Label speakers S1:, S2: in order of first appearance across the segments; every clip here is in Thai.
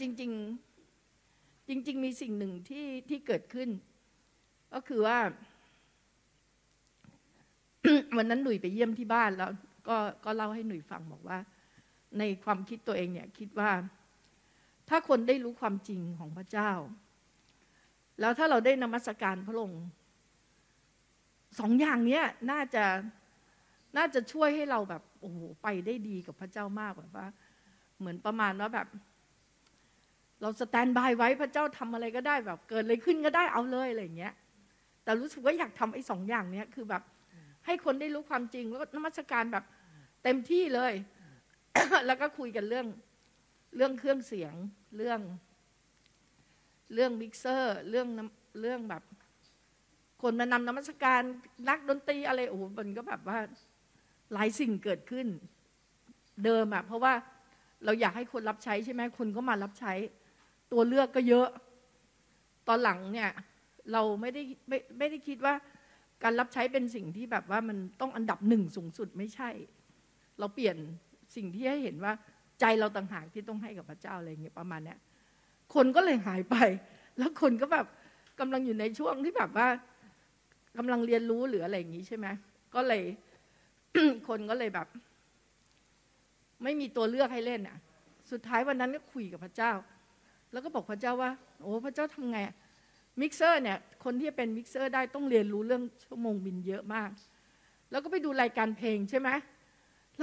S1: จริง ๆ จริง ๆ มีสิ่งหนึ่งที่ที่เกิดขึ้น ก็คือว่า วันนั้นหนุ่ยไปเยี่ยมที่บ้านแล้ว ก็ก็เล่าให้หนุ่ยฟังบอกว่า ในความคิดตัวเองเนี่ย คิดว่า ถ้าคนได้รู้ความจริงของพระเจ้า แล้วถ้าเราได้นมัสการพระองค์สองอย่างเนี้ยน่าจะน่าจะช่วยให้เราแบบโอ้โหไปได้ดีกับพระเจ้ามากแบบว่า เหมือนประมาณว่าแบบ เรา standby ไว้พระเจ้าทำอะไรก็ได้แบบ เกิดอะไรขึ้นก็ได้เอาเลยอะไรอย่างเงี้ย แต่รู้สึกว่าอยากทำไอ้สองอย่างเนี้ยคือแบบ ให้คนได้รู้ความจริงแล้วก็นมัสการแบบเต็มที่เลย แล้วก็คุยกันเรื่องเรื่องเครื่องเสียงเรื่อง เรื่องมิกเซอร์ เรื่องเรื่องแบบ คนมานำนมัสการนักดนตรีอะไรโอ้โหมันก็แบบว่าหลายสิ่งเกิดขึ้น เดิมอะเพราะว่าเราอยากให้คนรับใช้ใช่ไหมคนก็มารับใช้ ตัวเลือกก็เยอะ ตอนหลังเนี่ย เราไม่ได้ไม่ไม่ได้คิดว่า การรับใช้เป็นสิ่งที่แบบว่ามันต้องอันดับหนึ่งสูงสุดไม่ใช่ เราเปลี่ยนสิ่งที่ให้เห็นว่า ใจเราต่างหากที่ต้องให้กับพระเจ้าอะไรเงี้ยประมาณเนี้ยคนก็เลยหายไป แล้วคนก็แบบกำลังอยู่ในช่วงที่แบบว่ากำลังเรียนรู้หรืออะไรอย่างนี้ใช่ไหมก็เลย คนก็เลยแบบ ไม่มีตัวเลือกให้เล่นอะ สุดท้ายวันนั้นก็คุยกับพระเจ้า แล้วก็บอกพระเจ้าว่า โอ้พระเจ้าทำไงมิกเซอร์เนี่ยคนที่จะเป็นมิกเซอร์ได้ต้องเรียนรู้เรื่องชั่วโมงบินเยอะมาก แล้วก็ไปดูรายการเพลงใช่ไหม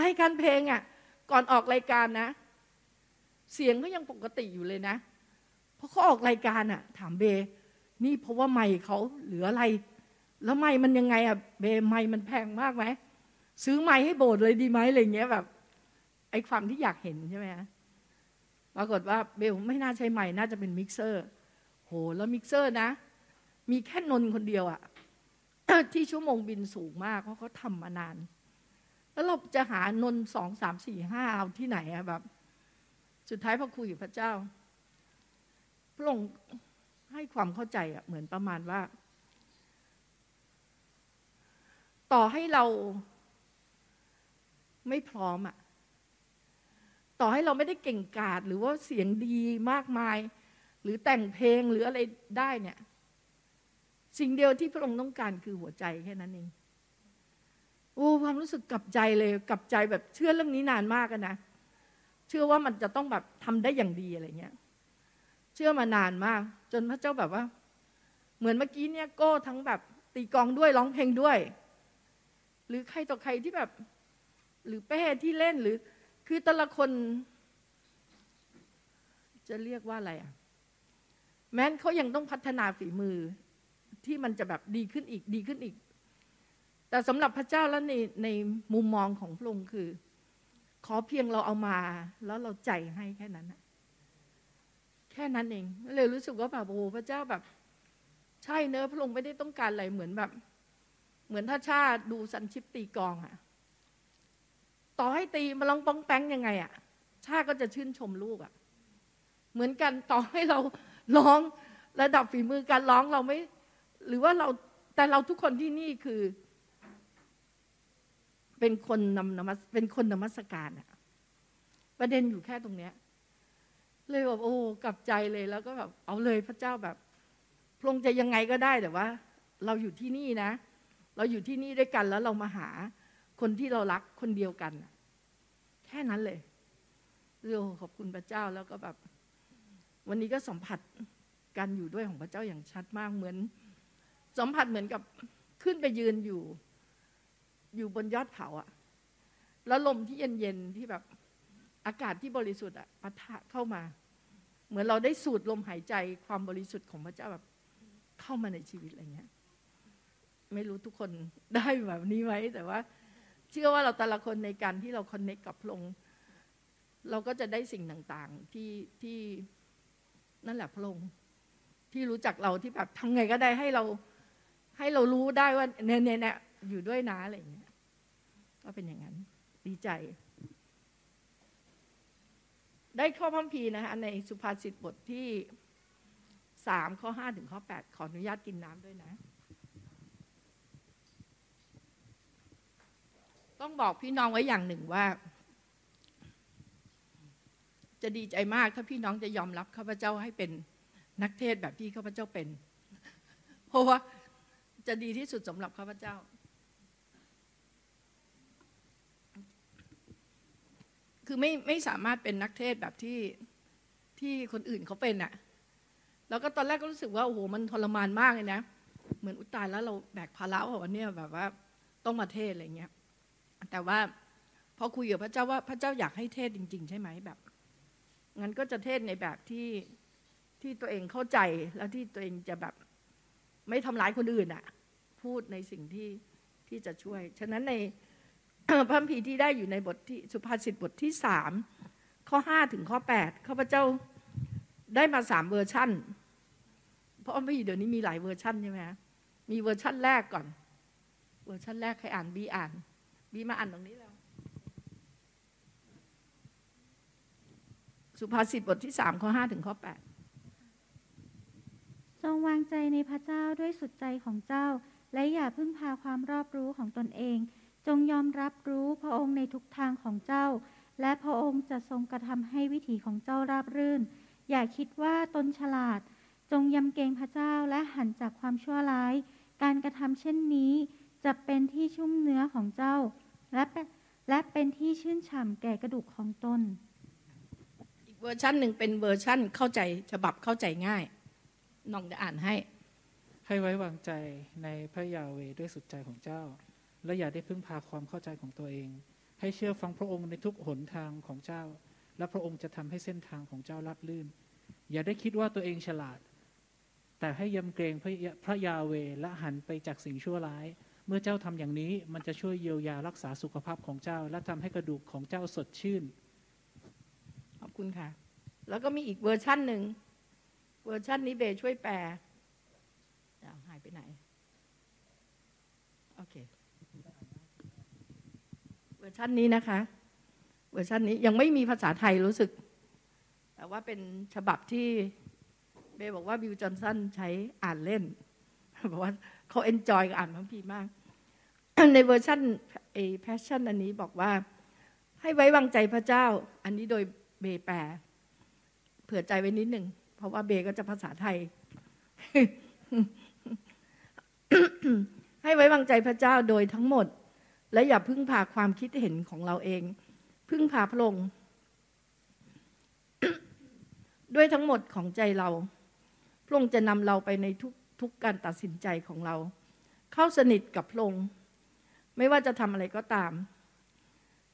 S1: รายการเพลงอะก่อนออกรายการนะ เสียงก็ยังปกติอยู่เลยนะเพราะเขาออกรายการอะ ถามเบ นี่เพราะว่าไมค์เขาหรืออะไร แล้วไมค์มันยังไงอะเบไมค์มันแพงมากไหมซื้อไมค์ให้โบสถ์เลยดีไหมอะไรเงี้ยแบบไอ้ความที่อยากเห็นใช่ไหม ปรากฏว่าเบไม่น่าใช่ไมค์น่าจะเป็นมิกเซอร์ โห แล้วมิกเซอร์นะ มีแค่นนคนเดียวอะที่ชั่วโมงบินสูงมาก เพราะเขาทำมานาน แล้วเราจะหานนสองสามสี่ห้าเอาที่ไหนอะแบบ สุดท้ายพอคุยกับพระเจ้า พระองค์ให้ความเข้าใจอะเหมือนประมาณว่า ต่อให้เราไม่พร้อมอะ ต่อให้เราไม่ได้เก่งกาจหรือว่าเสียงดีมากมาย หรือแต่งเพลงหรืออะไรได้เนี่ย สิ่งเดียวที่พระองค์ต้องการคือหัวใจแค่นั้นเองโอ้ความรู้สึกกลับใจเลยกลับใจแบบเชื่อเรื่องนี้นานมากนะเชื่อว่ามันจะต้องแบบทำได้อย่างดีอะไรเงี้ย เชื่อมานานมาก จนพระเจ้าแบบว่า เหมือนเมื่อกี้เนี่ยโก้ทั้งแบบตีกองด้วยร้องเพลงด้วย หรือใครต่อใครที่แบบ หรือเป้ที่เล่นหรือ คือแต่ละคน จะเรียกว่าอะไรอะ แม้นเขายังต้องพัฒนาฝีมือที่มันจะแบบดีขึ้นอีกดีขึ้นอีก แต่สำหรับพระเจ้าแล้วในในมุมมองของพระองค์คือ ขอเพียงเราเอามา แล้วเราใจให้แค่นั้นแค่นั้นเองเลยรู้สึกว่าแบบโอ้พระเจ้าแบบ ใช่เนอะพระองค์ไม่ได้ต้องการอะไรเหมือนแบบ เหมือนถ้าชาดูสันชิปตีกองอะ ต่อให้ตีมาลองป้องแป้งยังไงอะชาก็จะชื่นชมลูกอะเหมือนกันต่อให้เราร้องระดับฝีมือการร้องเราไม่ หรือว่าเราแต่เราทุกคนที่นี่คือ เป็นคนนำนมัสเป็นคนนมัสการอะประเด็นอยู่แค่ตรงเนี้ย เลยแบบโอ้กลับใจเลยแล้วก็แบบเอาเลยพระเจ้าแบบพระองค์จะยังไงก็ได้แต่ว่า เราอยู่ที่นี่นะ เราอยู่ที่นี่ด้วยกันแล้วเรามาหา คนที่เรารักคนเดียวกัน แค่นั้นเลยเรียขอบคุณพระเจ้าแล้วก็แบบ วันนี้ก็สัมผัสการอยู่ด้วยของพระเจ้าอย่างชัดมากเหมือนสัมผัสเหมือนกับขึ้นไปยืนอยู่ อยู่บนยอดเขาอะแล้วลมที่เย็นๆที่แบบอากาศที่บริสุทธิ์อะปะทะเข้ามา เหมือนเราได้สูดลมหายใจความบริสุทธิ์ของพระเจ้าแบบ เข้ามาในชีวิตอะไรเงี้ย ไม่รู้ทุกคนได้แบบนี้ไหมแต่ว่า เชื่อว่าเราแต่ละคนในการที่เราคอนเนคกับพระองค์เราก็จะได้สิ่งต่างๆที่ที่นั่นแหละพระองค์ที่รู้จักเราที่แบบทำไงก็ได้ให้เราให้เรารู้ได้ว่าเนี่ยเนี่ยอยู่ด้วยนะอะไรอย่างเงี้ยก็เป็นอย่างนั้น ดีใจ ได้ข้อพัมพีนะคะในสุภาษิตบทที่สามข้อห้าถึงข้อแปดขออนุญาตกินน้ำด้วยนะ ต้องบอกพี่น้องไว้อย่างหนึ่งว่า จะดีใจมากถ้าพี่น้องจะยอมรับข้าพเจ้าให้เป็นนักเทศแบบที่ข้าพเจ้าเป็น เพราะว่าจะดีที่สุดสำหรับข้าพเจ้า คือไม่ไม่สามารถเป็นนักเทศแบบที่ที่คนอื่นเขาเป็นอะแล้วก็ตอนแรกก็รู้สึกว่าโอ้โหมันทรมานมากเลยนะ เหมือนอุตายแล้วเราแบกภาระว่าเนี่ยแบบว่าต้องมาเทศอะไรเงี้ย แต่ว่าพอคุยกับพระเจ้าว่าพระเจ้าอยากให้เทศจริง ๆ ใช่ไหมแบบงั้นก็จะเทศในแบบที่ที่ตัวเองเข้าใจแล้วที่ตัวเองจะแบบไม่ทำร้ายคนอื่นอะพูดในสิ่งที่ที่จะช่วย ฉะนั้นในพระพีที่ได้อยู่ในบทที่สุภาษิตบทที่สามข้อห้าถึงข้อแปดข้าพเจ้าได้มาสามเวอร์ชั่น เพราะพระคัมภีร์เดี๋ยวนี้มีหลายเวอร์ชั่นใช่ไหมมีเวอร์ชั่นแรกก่อน เวอร์ชั่นแรกใครอ่านบีอ่าน บีมาอ่านตรงนี้แล้ว สุภาษิตบทที่สามข้อห้าถึงข้อแปด
S2: จงวางใจในพระเจ้าด้วยสุดใจของเจ้า และอย่าพึ่งพาความรอบรู้ของตนเอง จงยอมรับรู้พระองค์ในทุกทางของเจ้า และพระองค์จะทรงกระทำให้วิถีของเจ้าราบรื่น อย่าคิดว่าตนฉลาด จงยำเกรงพระเจ้าและหันจากความชั่วร้าย การกระทำเช่นนี้ จะเป็นที่ชุ่มเนื้อของเจ้า และเป็นและเป็นที่ชื่นฉ่ำแก่กระดูกของตน
S1: อีกเวอร์ชันหนึ่งเป็นเวอร์ชันเข้าใจฉบับเข้าใจง่ายน้องจะอ่านให้
S3: ให้ไว้วางใจในพระยาเวห์ด้วยสุดใจของเจ้า และอย่าได้พึ่งพาความเข้าใจของตัวเอง ให้เชื่อฟังพระองค์ในทุกหนทางของเจ้า และพระองค์จะทำให้เส้นทางของเจ้าราบลื่น อย่าได้คิดว่าตัวเองฉลาด แต่ให้ยำเกรงพระยาพระยาเวห์และหันไปจากสิ่งชั่วร้าย เมื่อเจ้าทำอย่างนี้มันจะช่วยเยียวยารักษาสุขภาพของเจ้า และทำให้กระดูกของเจ้าสดชื่น
S1: ขอบคุณค่ะ แล้วก็มีอีกเวอร์ชันหนึ่งเวอร์ชันนี้เบย์ช่วยแปลหายไปไหน โอเค เวอร์ชันนี้นะคะ เวอร์ชันนี้ยังไม่มีภาษาไทยรู้สึก แต่ว่าเป็นฉบับที่เบย์บอกว่า Bill Johnson ใช้อ่านเล่นบอกว่าเขา enjoy กับอ่านพระคัมภีร์มาก ในเวอร์ชัน The Passion อันนี้บอกว่า ให้ไว้วางใจพระเจ้า อันนี้โดยเบแปล เผื่อใจไว้นิดหนึ่ง เพราะว่าเบก็จะภาษาไทย ให้ไว้วางใจพระเจ้าโดยทั้งหมด และอย่าพึ่งพาความคิดเห็นของเราเอง พึ่งพาพระองค์ด้วยทั้งหมดของใจเรา พระองค์จะนำเราไปในทุกทุกการตัดสินใจของเรา เข้าสนิทกับพระองค์ ไม่ว่าจะทำอะไรก็ตาม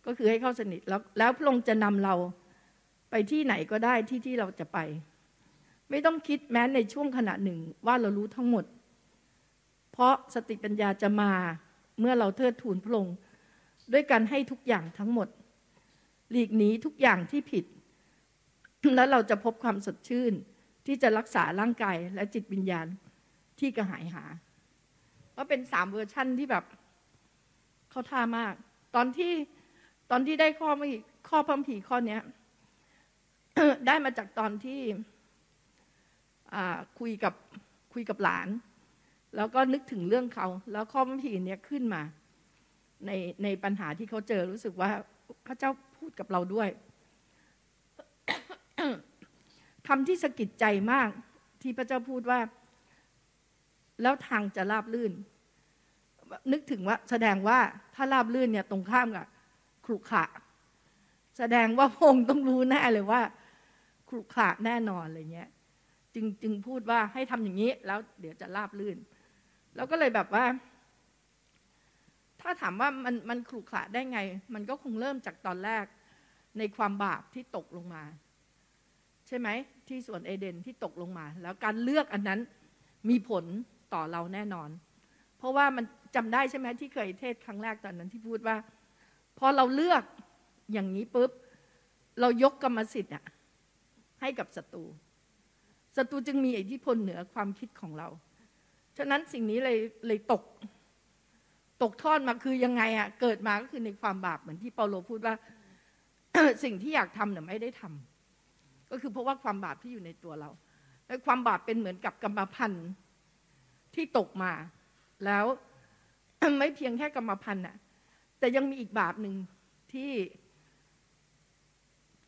S1: ก็คือให้เข้าสนิทแล้วแล้วพระองค์จะนำเราไปที่ไหนก็ได้ที่ที่เราจะไป ไม่ต้องคิดแม้ในช่วงขณะหนึ่งว่าเรารู้ทั้งหมด เพราะสติปัญญาจะมาเมื่อเราเทิดทูนพระองค์ด้วยการให้ทุกอย่างทั้งหมด หลีกหนีทุกอย่างที่ผิด แล้วเราจะพบความสดชื่นที่จะรักษาร่างกายและจิตวิญญาณที่กระหายหา ก็เป็นสามเวอร์ชั่นที่แบบ เขาท่ามาก ตอนที่ตอนที่ได้ข้อม่ข้อพัมผีข้อเนี้ยได้มาจากตอนที่คุยกับคุยกับหลาน แล้วก็นึกถึงเรื่องเขา แล้วข้อพัมผีเนี้ยขึ้นมา ในในปัญหาที่เขาเจอรู้สึกว่าพระเจ้าพูดกับเราด้วยคำที่สะกิดใจมากที่พระเจ้าพูดว่า แล้วทางจะราบลื่น นึกถึงว่าแสดงว่าถ้าราบลื่นเนี่ยตรงข้ามกับขรุขระแสดงว่าพงต้องรู้แน่เลยว่าขรุขระแน่นอนอะไรเงี้ยจึงจึงพูดว่าให้ทำอย่างนี้ แล้วเดี๋ยวจะราบลื่น แล้วก็เลยแบบว่า ถ้าถามว่ามันมันขรุขระได้ไง มันก็คงเริ่มจากตอนแรกในความบาปที่ตกลงมา ใช่ไหมที่สวนเอเดนที่ตกลงมา แล้วการเลือกอันนั้นมีผลต่อเราแน่นอน เพราะว่ามัน จำได้ใช่ไหมที่เคยเทศครั้งแรกตอนนั้นที่พูดว่า พอเราเลือกอย่างนี้ปุ๊บ เรายกกรรมสิทธิ์อะให้กับศัตรูศัตรูจึงมีอิทธิพลเหนือความคิดของเรา ฉะนั้นสิ่งนี้เลยเลยตก ตกทอดมาคือยังไงอะเกิดมาก็คือในความบาปเหมือนที่เปาโลพูดว่า สิ่งที่อยากทำเนี่ยไม่ได้ทำก็คือเพราะว่าความบาปที่อยู่ในตัวเรา และความบาปเป็นเหมือนกับกรรมพันธุ์ที่ตกมาแล้ว ไม่เพียงแค่กรรมพันธุ์น่ะแต่ยังมีอีกบาปหนึ่งที่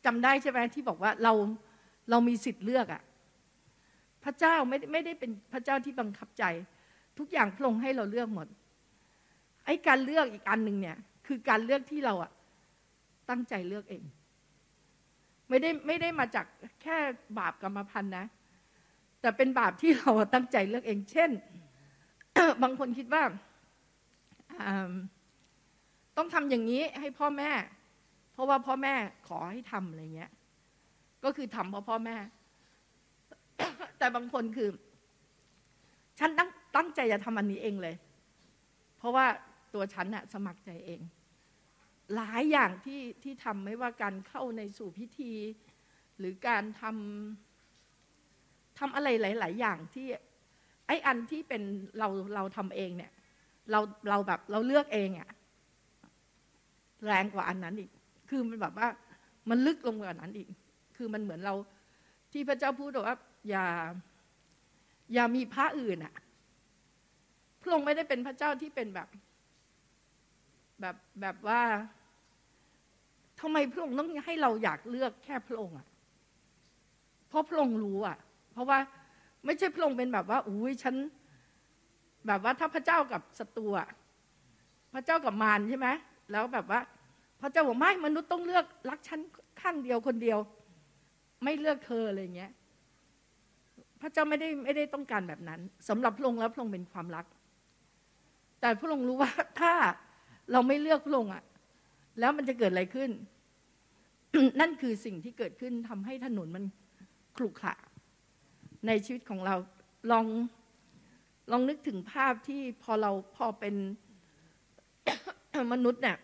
S1: จำได้ใช่ไหมที่บอกว่าเราเรามีสิทธิ์เลือกอะพระเจ้าไม่ไม่ได้เป็นพระเจ้าที่บังคับใจ ทุกอย่างพระองค์ให้เราเลือกหมดไอ้การเลือกอีกอันหนึ่งเนี่ย คือการเลือกที่เราอะตั้งใจเลือกเอง ไม่ได้ไม่ได้มาจากแค่บาปกรรมพันธุ์นะ แต่เป็นบาปที่เราตั้งใจเลือกเอง เช่น บางคนคิดว่า ต้องทำอย่างนี้ให้พ่อแม่ เพราะว่าพ่อแม่ขอให้ทำอะไรเงี้ย ก็คือทำเพราะพ่อแม่ แต่บางคนคือ ฉันตั้งตั้งใจจะทำอันนี้เองเลย เพราะว่าตัวฉันน่ะสมัครใจเอง หลายอย่างที่ที่ทำไม่ว่าการเข้าในสู่พิธี หรือการทำทำอะไรหลาย ๆ อย่างที่ไอ้อันที่เป็นเราเราทำเองเนี่ย เราเราแบบเราเลือกเองอะแรงกว่าอันนั้นอีก คือมันแบบว่ามันลึกลงกว่านั้นอีก คือมันเหมือนเราที่พระเจ้าพูดว่า อย่า อย่ามีพระอื่นอะพระองค์ไม่ได้เป็นพระเจ้าที่เป็นแบบ แบบแบบว่าทำไมพระองค์ต้องให้เราอยากเลือกแค่พระองค์อะเพราะพระองค์รู้อะเพราะว่าไม่ใช่พระองค์เป็นแบบว่า อุ้ยฉัน แบบว่าถ้าพระเจ้ากับศัตรูอะพระเจ้ากับมารใช่ไหมแล้วแบบว่า พระเจ้าบอกไม่มนุษย์ต้องเลือกรักฉันข้างเดียวคนเดียว ไม่เลือกเธออะไรเงี้ย พระเจ้าไม่ได้ไม่ได้ต้องการแบบนั้นสำหรับพระองค์แล้วพระองค์เป็นความรัก แต่พระองค์รู้ว่าถ้าเราไม่เลือกพระองค์อะแล้วมันจะเกิดอะไรขึ้น นั่นคือสิ่งที่เกิดขึ้นทำให้ถนนมันขรุขระในชีวิตของเราลอง ลองนึกถึงภาพที่พอเราพอเป็นมนุษย์เนี่ย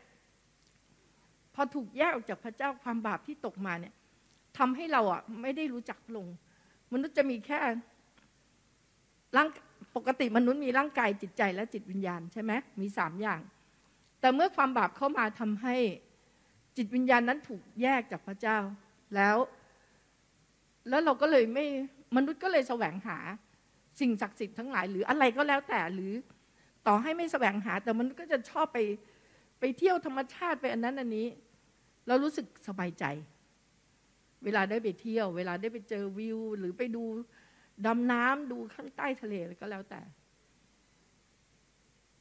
S1: พอถูกแยกออกจากพระเจ้าความบาปที่ตกมาเนี่ยทำให้เราอะไม่ได้รู้จักพระองค์มนุษย์จะมีแค่ร่างปกติมนุษย์มีร่างกายจิตใจและจิตวิญญาณใช่ไหมมีสามอย่าง แต่เมื่อความบาปเข้ามาทำให้จิตวิญญาณนั้นถูกแยกจากพระเจ้าแล้ว แล้วเราก็เลยไม่มนุษย์ก็เลยแสวงหา สิ่งศักดิ์สิทธิ์ทั้งหลาย หรืออะไรก็แล้วแต่หรือต่อให้ไม่แสวงหา แต่มันก็จะชอบไปไปเที่ยวธรรมชาติไปอันนั้นอันนี้ เรารู้สึกสบายใจ เวลาได้ไปเที่ยว เวลาได้ไปเจอวิว หรือไปดูดำน้ำดูข้างใต้ทะเลอะไรก็แล้วแต่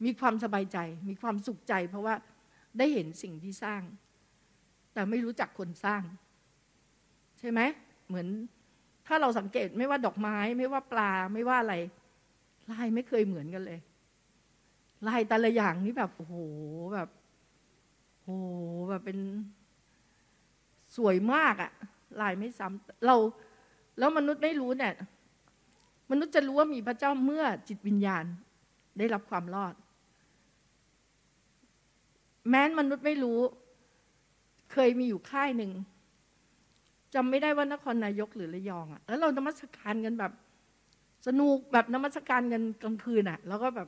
S1: มีความสบายใจ มีความสุขใจ เพราะว่าได้เห็นสิ่งที่สร้าง แต่ไม่รู้จักคนสร้าง ใช่ไหมเหมือน ถ้าเราสังเกตไม่ว่าดอกไม้ ไม่ว่าปลาไม่ว่าอะไรลายไม่เคยเหมือนกันเลยลายแต่ละอย่างนี่แบบโอ้โหแบบโอ้โหแบบเป็นสวยมากอะลายไม่ซ้ำเรา แล้วมนุษย์ไม่รู้เนี่ย มนุษย์จะรู้ว่ามีพระเจ้าเมื่อจิตวิญญาณได้รับความรอด แม้นมนุษย์ไม่รู้ เคยมีอยู่ค่ายหนึ่ง จำไม่ได้ว่านครนายกหรือระยองอะ่ะแล้วเรานมัสการกันแบบ สนุกแบบนมัสการกันกลางคืนอะ่ะ แล้วก็แบบ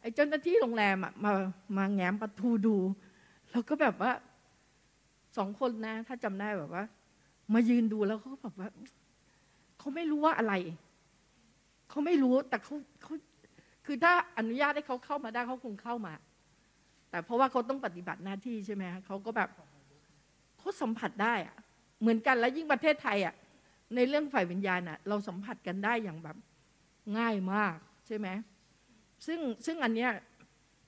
S1: ไอ้เจ้าหน้าที่โรงแรมอะ่ะมามาแง้มประตูดู แล้วก็แบบว่าสองคนนะ ถ้าจำได้แบบว่า มายืนดูแล้วเขาแบบว่าเขาไม่รู้ว่าอะไรเขาไม่รู้แต่เขาเขาคือถ้าอนุญาตให้เขาเข้ามาได้เขาคงเข้ามา แต่เพราะว่าเขาต้องปฏิบัติหน้าที่ใช่ไหมเขาก็แบบเขาสัมผัสได้อะ เหมือนกันแล้วยิ่งประเทศไทยอะในเรื่องฝ่ายวิญญาณอะเราสัมผัสกันได้อย่างแบบง่ายมากใช่ไหมซึ่งซึ่งอันเนี้ย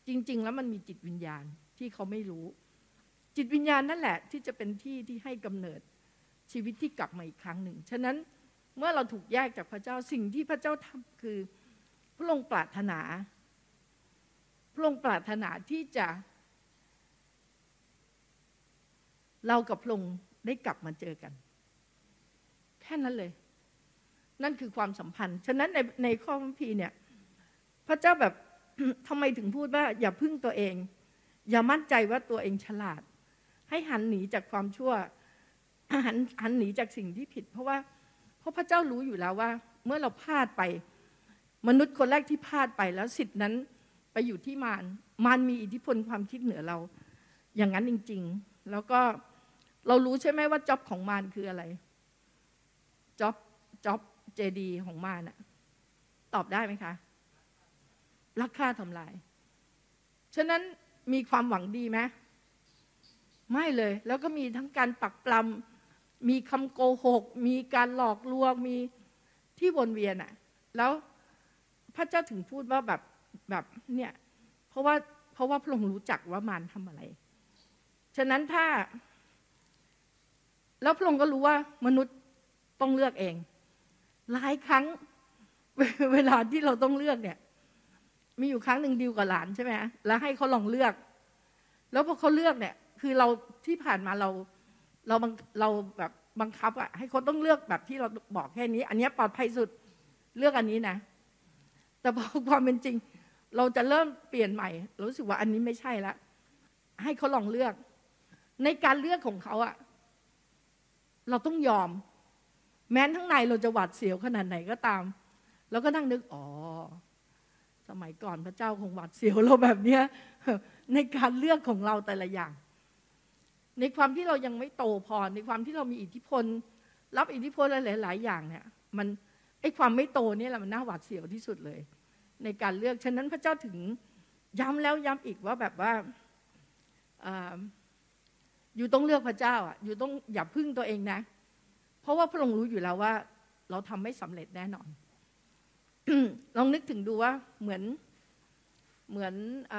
S1: จริง ๆ แล้วมันมีจิตวิญญาณที่เขาไม่รู้ จิตวิญญาณนั่นแหละ ที่จะเป็นที่ที่ให้กำเนิดชีวิตที่กลับมาอีกครั้งหนึ่ง ฉะนั้นเมื่อเราถูกแยกจากพระเจ้าสิ่งที่พระเจ้าทำคือ พระองค์ปรารถนา พระองค์ปรารถนาที่จะ เรากับพระองค์ ได้กลับมาเจอกัน แค่นั้นเลย นั่นคือความสัมพันธ์ ฉะนั้นในในข้อพระพีเนี่ย พระเจ้าแบบทำไมถึงพูดว่า อย่าพึ่งตัวเอง อย่ามั่นใจว่าตัวเองฉลาด ให้หันหนีจากความชั่วหันหันหนีจากสิ่งที่ผิด เพราะว่าเพราะพระเจ้ารู้อยู่แล้วว่า เมื่อเราพลาดไป มนุษย์คนแรกที่พลาดไปแล้วสิทธินั้นไปอยู่ที่มารมารมีอิทธิพลความคิดเหนือเรา อย่างนั้นจริง ๆ แล้วก็ เรารู้ใช่ไหมว่าจ็อบของมารคืออะไรจ็อบจ็อบเจดีของมารน่ะตอบได้ไหมคะลักฆ่าทำลาย ฉะนั้นมีความหวังดีไหมไม่เลย แล้วก็มีทั้งการปักปลำมีคำโกหก มีการหลอกลวง มีที่วนเวียนอะแล้วพระเจ้าถึงพูดว่าแบบแบบเนี่ย เพราะว่าเพราะว่าพระองค์รู้จักว่ามารทำอะไร ฉะนั้นถ้า แล้วพระองค์ก็รู้ว่ามนุษย์ต้องเลือกเอง หลายครั้งเวลาที่เราต้องเลือกเนี่ย มีอยู่ครั้งหนึ่งดิวกับหลานใช่ไหมแล้วให้เขาลองเลือก แล้วพอเขาเลือกเนี่ย คือเราที่ผ่านมาเราเราบังเราแบบบังคับอะให้เขาต้องเลือกแบบที่เราบอกแค่นี้ อันนี้ปลอดภัยสุดเลือกอันนี้นะ แต่พอความเป็นจริง เราจะเริ่มเปลี่ยนใหม่รารู้สึกว่าอันนี้ไม่ใช่ละให้เขาลองเลือก ในการเลือกของเขาอะ เราต้องยอม แม้ทั้งในเราจะหวาดเสียวขนาดไหนก็ตาม แล้วก็นั่งนึกอ๋อสมัยก่อนพระเจ้าคงหวาดเสียวเราแบบเนี้ยในการเลือกของเราแต่ละอย่าง ในความที่เรายังไม่โตพอ ในความที่เรามีอิทธิพล รับอิทธิพลหลายๆอย่างเนี่ย มันไอ้ความไม่โตนี่แหละมันน่าหวาดเสียวที่สุดเลย ในการเลือกฉะนั้นพระเจ้าถึงย้ำแล้วย้ำอีกว่าแบบว่า อยู่ต้องเลือกพระเจ้าอะอยู่ต้องอย่าพึ่งตัวเองนะ เพราะว่าพระองค์รู้อยู่แล้วว่า เราทำไม่สำเร็จแน่นอนลองนึกถึงดูว่าเหมือนเหมือนอ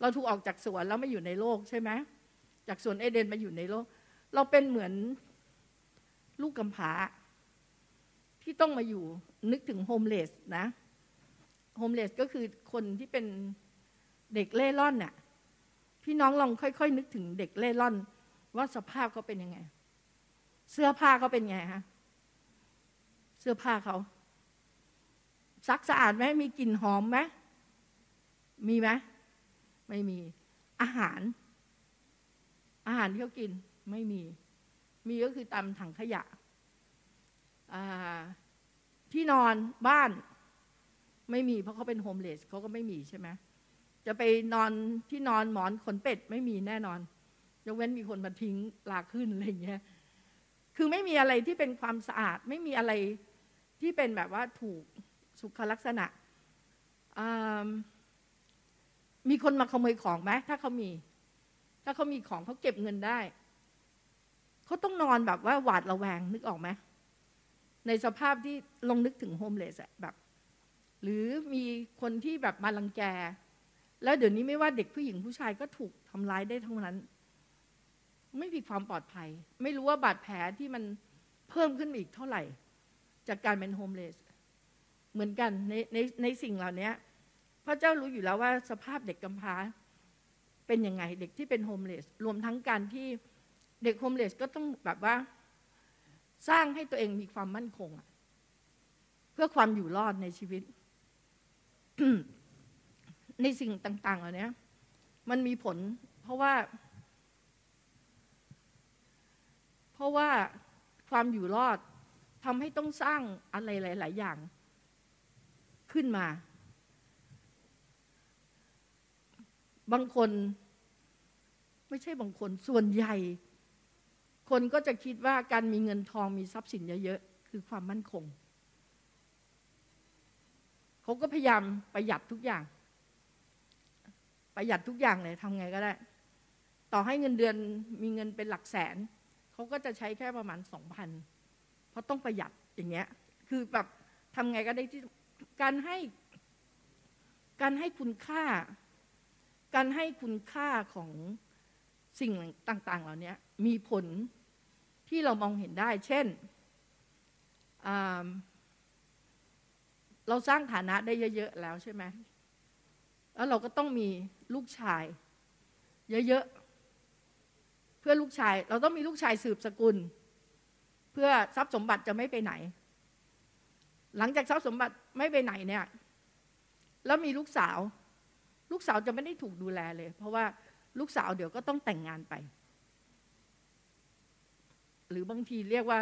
S1: เราถูกออกจากสวนแล้วมาอยู่ในโลกใช่ไหมจากสวนเอเดนมาอยู่ในโลก เราเป็นเหมือนลูกกำพร้าที่ต้องมาอยู่นึกถึงโฮมเลสนะโฮมเลสก็คือคนที่เป็นเด็กเล่ร่อนน่ะ พี่น้องลองค่อย ๆ นึกถึงเด็กเล่ร่อน ว่าสภาพเขาเป็นยังไง เสื้อผ้าเขาเป็นไงฮะเสื้อผ้าเขาซักสะอาดไหมมีกลิ่นหอมไหมมีไหมไม่มีอาหาร อาหารที่เขากินไม่มี มีก็คือตามถังขยะที่นอนบ้านไม่มีเพราะเขาเป็นโฮมเลสเขาก็ไม่มีใช่ไหม จะไปนอนที่นอนหมอนขนเป็ดไม่มีแน่นอน ยกเว้นมีคนมาทิ้งลาขึ้นอะไรอย่างเงี้ย คือไม่มีอะไรที่เป็นความสะอาด ไม่มีอะไรที่เป็นแบบว่าถูกสุขลักษณะ มีคนมาขโมยของไหมถ้าเขามี ถ้าเขามีของเขาเก็บเงินได้ เขาต้องนอนแบบว่าหวาดระแวงนึกออกไหมในสภาพที่ลงนึกถึงโฮมเลสแบบ หรือมีคนที่แบบมาลังแก แล้วเดี๋ยวนี้ไม่ว่าเด็กผู้หญิงผู้ชายก็ถูกทำร้ายได้ทั้งนั้น ไม่มีความปลอดภัย ไม่รู้ว่าบาดแผลที่มันเพิ่มขึ้นอีกเท่าไหร่ จากการเป็นโฮมเลสเหมือนกันในในในสิ่งเหล่านี้พระเจ้ารู้อยู่แล้วว่าสภาพเด็กกำพร้าเป็นยังไง เด็กที่เป็นโฮมเลสรวมทั้งการที่เด็กโฮมเลสก็ต้องแบบว่า สร้างให้ตัวเองมีความมั่นคงเพื่อความอยู่รอดในชีวิต ในสิ่งต่างๆเหล่านี้มันมีผล เพราะว่า เพราะว่าความอยู่รอดทำให้ต้องสร้างอะไรหลาย ๆ อย่างขึ้นมา บางคน ไม่ใช่บางคน ส่วนใหญ่ คนก็จะคิดว่าการมีเงินทองมีทรัพย์สินเยอะๆคือความมั่นคง เขาก็พยายามประหยัดทุกอย่าง ประหยัดทุกอย่างเลยทำไงก็ได้ ต่อให้เงินเดือนมีเงินเป็นหลักแสน เขาก็จะใช้แค่ประมาณสองพันเพราะต้องประหยัดอย่างเงี้ย คือแบบทำไงก็ได้ที่การให้ การให้คุณค่า การให้คุณค่าของสิ่งต่าง ๆ เหล่านี้มีผลที่เรามองเห็นได้ เช่น เราสร้างฐานะได้เยอะ ๆ แล้วใช่ไหม แล้วเราก็ต้องมีลูกชาย เยอะๆ เพื่อลูกชาย เราต้องมีลูกชายสืบสกุล เพื่อทรัพย์สมบัติจะไม่ไปไหน หลังจากทรัพย์สมบัติไม่ไปไหนเนี่ย แล้วมีลูกสาว ลูกสาวจะไม่ได้ถูกดูแลเลย เพราะว่าลูกสาวเดี๋ยวก็ต้องแต่งงานไป หรือบางทีเรียกว่า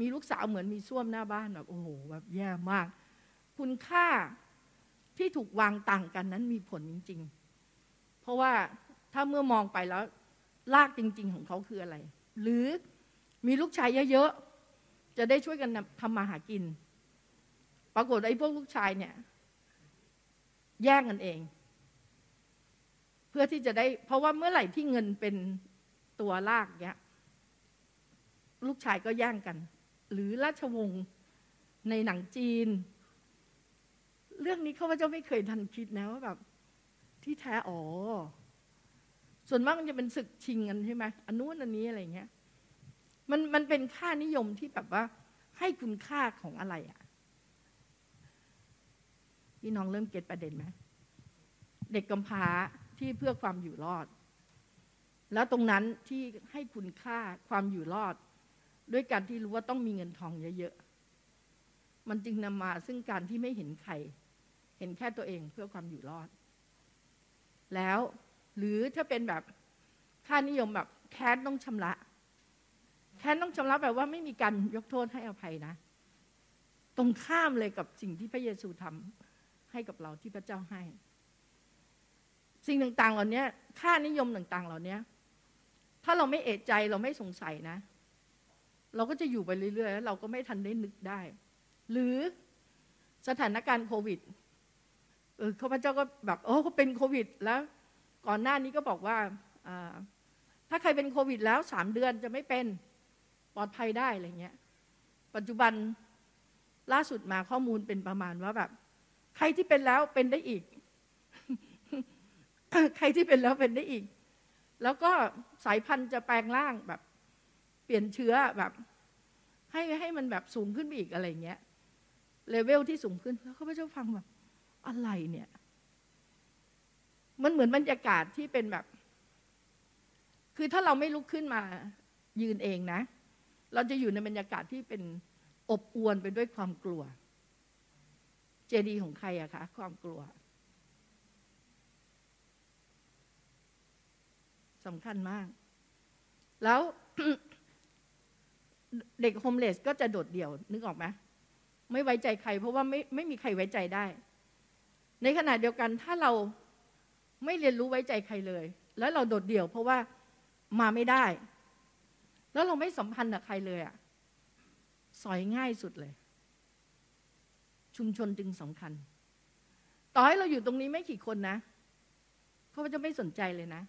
S1: มีลูกสาวเหมือนมีส้วมหน้าบ้านแบบโอ้โหแบบแย่มาก คุณค่า ที่ถูกวางต่างกันนั้นมีผลจริง ๆ เพราะว่าถ้าเมื่อมองไปแล้วลากจริง ๆ ของเขาคืออะไร หรือมีลูกชายเยอะๆจะได้ช่วยกันทำมาหากิน ปรากฏไอ้พวกลูกชายเนี่ย แย่งกันเอง เพื่อที่จะได้ เพราะว่าเมื่อไหร่ที่เงินเป็นตัวลากเนี้ย ลูกชายก็แย่งกัน หรือราชวงศ์ในหนังจีน เรื่องนี้ข้าพเจ้าไม่เคยทันคิดนะว่าแบบ ที่แท้อ๋อส่วนมากมันจะเป็นศึกชิงกันใช่ไหมอันนู้นอันนี้อะไรเงี้ยมันมันเป็นค่านิยมที่แบบว่า ให้คุณค่าของอะไรอะ่ะพี่น้องเริ่มเก็ตประเด็นไหมเด็กกำพร้าที่เพื่อความอยู่รอด แล้วตรงนั้นที่ให้คุณค่าความอยู่รอด ด้วยการที่รู้ว่าต้องมีเงินทองเยอะๆมันจึงนำมาซึ่งการที่ไม่เห็นใคร เห็นแค่ตัวเองเพื่อความอยู่รอด แล้วหรือถ้าเป็นแบบค่านิยมแบบแค้นต้องชำระ แค้นต้องชำระแบบว่าไม่มีการยกโทษให้อภัยนะ ตรงข้ามเลยกับสิ่งที่พระเยซูทำให้กับเราที่พระเจ้าให้ สิ่งต่างๆเหล่านี้ค่านิยมต่าง ๆ เหล่านี้ถ้าเราไม่เอะใจเราไม่สงสัยนะ เราก็จะอยู่ไปเรื่อยๆแล้วเราก็ไม่ทันได้นึกได้ หรือสถานการณ์โควิด เออข้าพเจ้าก็แบบโอ้เขาเป็นโควิด แล้วก่อนหน้านี้ก็บอกว่าถ้าใครเป็นโควิดแล้วสามเดือนจะไม่เป็นปลอดภัยได้อะไรเงี้ย ปัจจุบันล่าสุดมาข้อมูลเป็นประมาณว่าแบบ ใครที่เป็นแล้วเป็นได้อีก ใครที่เป็นแล้วเป็นได้อีก แล้วก็สายพันธุ์จะแปลงร่างแบบ เปลี่ยนเชื้อแบบ ให้ให้มันแบบสูงขึ้นไปอีกอะไรเงี้ยเลเวลที่สูงขึ้นแล้วข้าพเจ้าฟังแบบ อะไรเนี่ย มันเหมือนบรรยากาศที่เป็นแบบ คือถ้าเราไม่ลุกขึ้นมายืนเองนะ เราจะอยู่ในบรรยากาศที่เป็นอบอวลไปด้วยความกลัว เจดีของใครอะคะ ความกลัวสำคัญมาก แล้วเด็กโฮมเลสก็จะโดดเดี่ยว นึกออกไหมไม่ไว้ใจใคร เพราะว่าไม่ไม่มีใครไว้ใจได้ ในขณะเดียวกันถ้าเราไม่เรียนรู้ไว้ใจใครเลย แล้วเราโดดเดี่ยวเพราะว่ามาไม่ได้ แล้วเราไม่สัมพันธ์กับใครเลยอะสอยง่ายสุดเลย ชุมชนจึงสำคัญ ต่อให้เราอยู่ตรงนี้ไม่กี่คนนะเขาจะไม่สนใจเลยนะ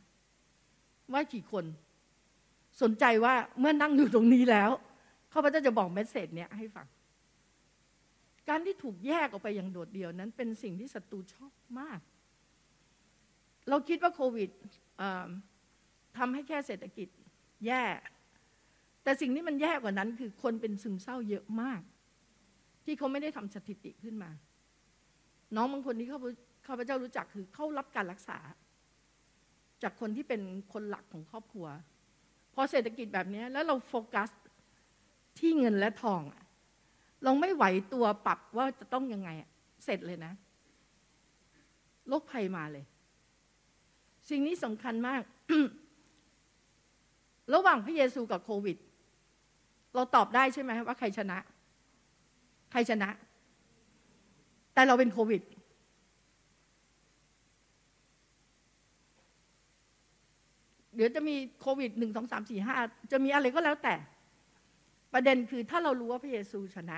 S1: ว่ากี่คน สนใจว่าเมื่อนั่งอยู่ตรงนี้แล้วเขาจะจะบอกเมสเซจเนี้ยให้ฟัง การที่ถูกแยกออกไปอย่างโดดเดี่ยวนั้นเป็นสิ่งที่ศัตรูชอบมาก เราคิดว่าโควิดทำให้แค่เศรษฐกิจแย่ แต่สิ่งที่มันแย่กว่านั้น คือคนเป็นซึมเศร้าเยอะมาก ที่เขาไม่ได้ทำสถิติขึ้นมา น้องบางคนที่เขาข้าพเจ้ารู้จักคือเข้ารับการรักษา จากคนที่เป็นคนหลักของครอบครัว พอเศรษฐกิจแบบนี้แล้วเราโฟกัสที่เงินและทอง เราไม่ไหวตัวปรับว่าจะต้องยังไงเสร็จเลยนะโรคภัยมาเลย สิ่งนี้สำคัญมาก ระหว่างพระเยซูกับโควิด เราตอบได้ใช่ไหมว่าใครชนะ ใครชนะ แต่เราเป็นโควิด เดี๋ยวจะมีโควิดหนึ่งสองสามสี่ห้าจะมีอะไรก็แล้วแต่ ประเด็นคือถ้าเรารู้ว่าพระเยซูชนะ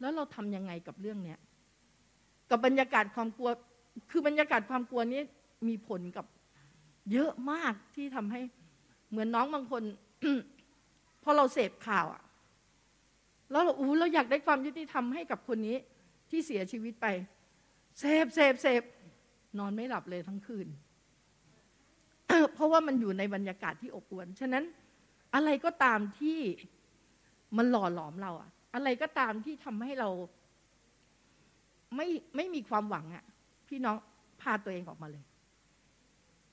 S1: แล้วเราทำยังไงกับเรื่องเนี้ยกับบรรยากาศความกลัว คือบรรยากาศความกลัวนี้มีผลกับเยอะมากที่ทำให้เหมือนน้องบางคนพอเราเสพข่าวอะแล้วเราอู้เราอยากได้ความยุติธรรมให้กับคนนี้ที่เสียชีวิตไปเสพเสพเสพนอนไม่หลับเลยทั้งคืน เพราะว่ามันอยู่ในบรรยากาศที่อบอวลฉะนั้น อะไรก็ตามที่มันหล่อหลอมเราอะอะไรก็ตามที่ทำให้เรา ไม่ไม่มีความหวังอะพี่น้องพาตัวเองออกมาเลย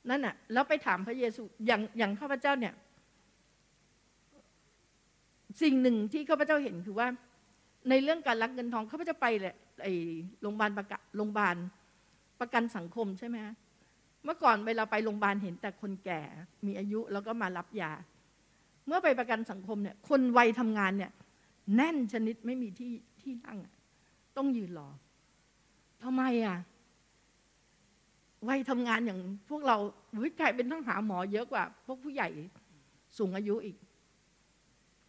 S1: นั่นน่ะแล้วไปถามพระเยซูอย่างอย่างข้าพเจ้าเนี่ย สิ่งหนึ่งที่ข้าพเจ้าเห็นคือว่า ในเรื่องการลักเงินทองข้าพเจ้าไปเลยไอ้โรงพยาบาลประกาโรงพยาบาลประกันสังคมใช่ไหมเมื่อก่อนเวลาไปโรงพยาบาลเห็นแต่คนแก่มีอายุแล้วก็มารับยา เมื่อไปประกันสังคมเนี่ยคนวัยทำงานเนี่ย แน่นชนิดไม่มีที่ที่นั่ง ต้องยืนรอทำไมอะวัยทำงานอย่างพวกเราวิจัยเป็นต้องหาหมอเยอะกว่า พวกผู้ใหญ่สูงอายุอีก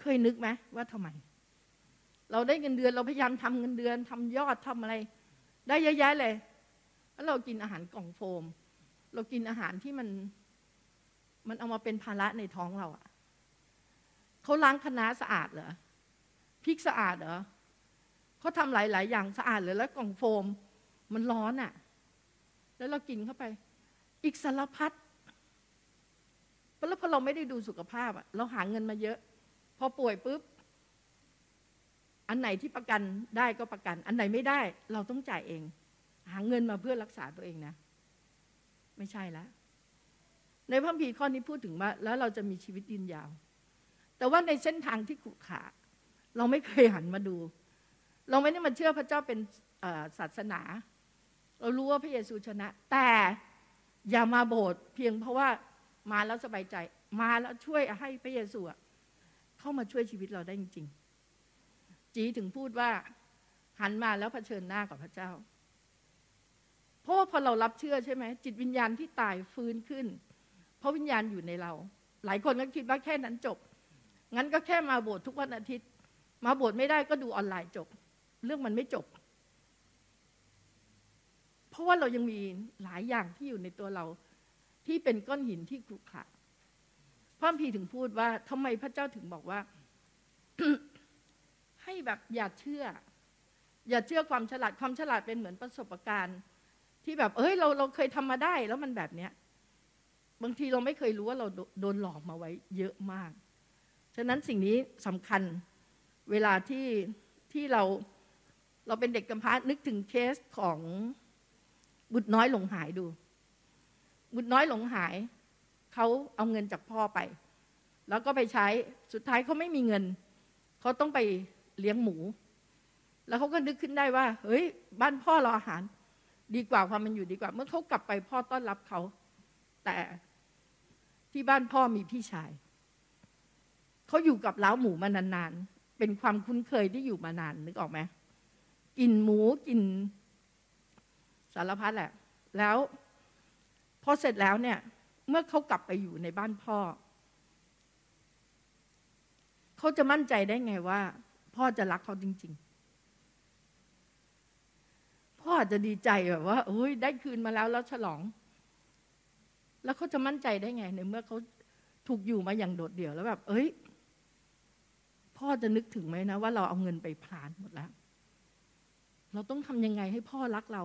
S1: เคยนึกไหมว่าทำไม เราได้เงินเดือนเราพยายามทำเงินเดือนทำยอดทำอะไร ได้เยอะแยะเลยแล้วเรากินอาหารกล่องโฟม เรากินอาหารที่มัน มันเอามาเป็นภาระในท้องเราอะ เขาล้างคณะสะอาดเหรอพริกสะอาดเหรอเขาทำหลาย ๆ อย่างสะอาดเลยแล้วกล่องโฟมมันร้อนอะ่ะ แล้วเรากินเข้าไป อีกสารพัดแล้วพอเราไม่ได้ดูสุขภาพอะเราหาเงินมาเยอะ พอป่วยปุ๊บ อันไหนที่ประกันได้ก็ประกัน อันไหนไม่ได้ เราต้องจ่ายเอง หาเงินมาเพื่อรักษาตัวเองนะ ไม่ใช่แล้วในพระคัมภีร์ข้อนี้พูดถึงว่าแล้วเราจะมีชีวิตยืนยาว แต่ว่าในเส้นทางที่ขรุขระเราไม่เคยหันมาดู เราไม่ได้มาเชื่อพระเจ้าเป็นศาสนา เรารู้ว่าพระเยซูชนะ แต่อย่ามาโบสถ์เพียงเพราะว่ามาแล้วสบายใจ มาแล้วช่วยให้พระเยซูเข้ามาช่วยชีวิตเราได้จริงๆ จีถึงพูดว่าหันมาแล้วเผชิญหน้ากับพระเจ้า เพราะว่าพอเรารับเชื่อใช่ไหมจิตวิญญาณที่ตายฟื้นขึ้น เพราะวิญญาณอยู่ในเรา หลายคนก็คิดว่าแค่นั้นจบ งั้นก็แค่มาโบสถ์ทุกวันอาทิตย์ มาโบสถ์ไม่ได้ก็ดูออนไลน์จบ เรื่องมันไม่จบ เพราะว่าเรายังมีหลายอย่างที่อยู่ในตัวเรา ที่เป็นก้อนหินที่ขรุขระพระพีถึงพูดว่าทำไมพระเจ้าถึงบอกว่า ให้แบบอย่าเชื่อ อย่าเชื่อความฉลาดความฉลาดเป็นเหมือนประสบการณ์ที่แบบ เอ้ย เราเราเคยทำมาได้แล้วมันแบบเนี้ย บางทีเราไม่เคยรู้ว่าเราโดนหลอกมาไว้ เยอะมาก ฉะนั้นสิ่งนี้สำคัญเวลาที่ที่เราเราเป็นเด็กกำพร้านึกถึงเคสของบุตรน้อยหลงหายดู บุตรน้อยหลงหาย เขาเอาเงินจากพ่อไป แล้วก็ไปใช้สุดท้ายเขาไม่มีเงิน เขาต้องไปเลี้ยงหมู แล้วเขาก็นึกขึ้นได้ว่า เฮ้ย บ้านพ่อเราอาหาร ดีกว่าความมันอยู่ดีกว่า เมื่อเขากลับไปพ่อต้อนรับเขา แต่ที่บ้านพ่อมีพี่ชาย เขาอยู่กับเล้าหมูมานานๆ เป็นความคุ้นเคยที่อยู่มานานนึกออกไหมกินหมูกินสารพัดแหละ แล้วพอเสร็จแล้วเนี่ย เมื่อเขากลับไปอยู่ในบ้านพ่อ เขาจะมั่นใจได้ไงว่า พ่อจะรักเขาจริง ๆ พ่ออาจจะดีใจแบบว่าโอ้ยได้คืนมาแล้วแล้วฉลอง แล้วเขาจะมั่นใจได้ไง ในเมื่อเขาถูกอยู่มาอย่างโดดเดี่ยวแล้วแบบ เอ้ย พ่อจะนึกถึงไหมนะว่าเราเอาเงินไปพลานหมดแล้ว เราต้องทำยังไงให้พ่อรักเรา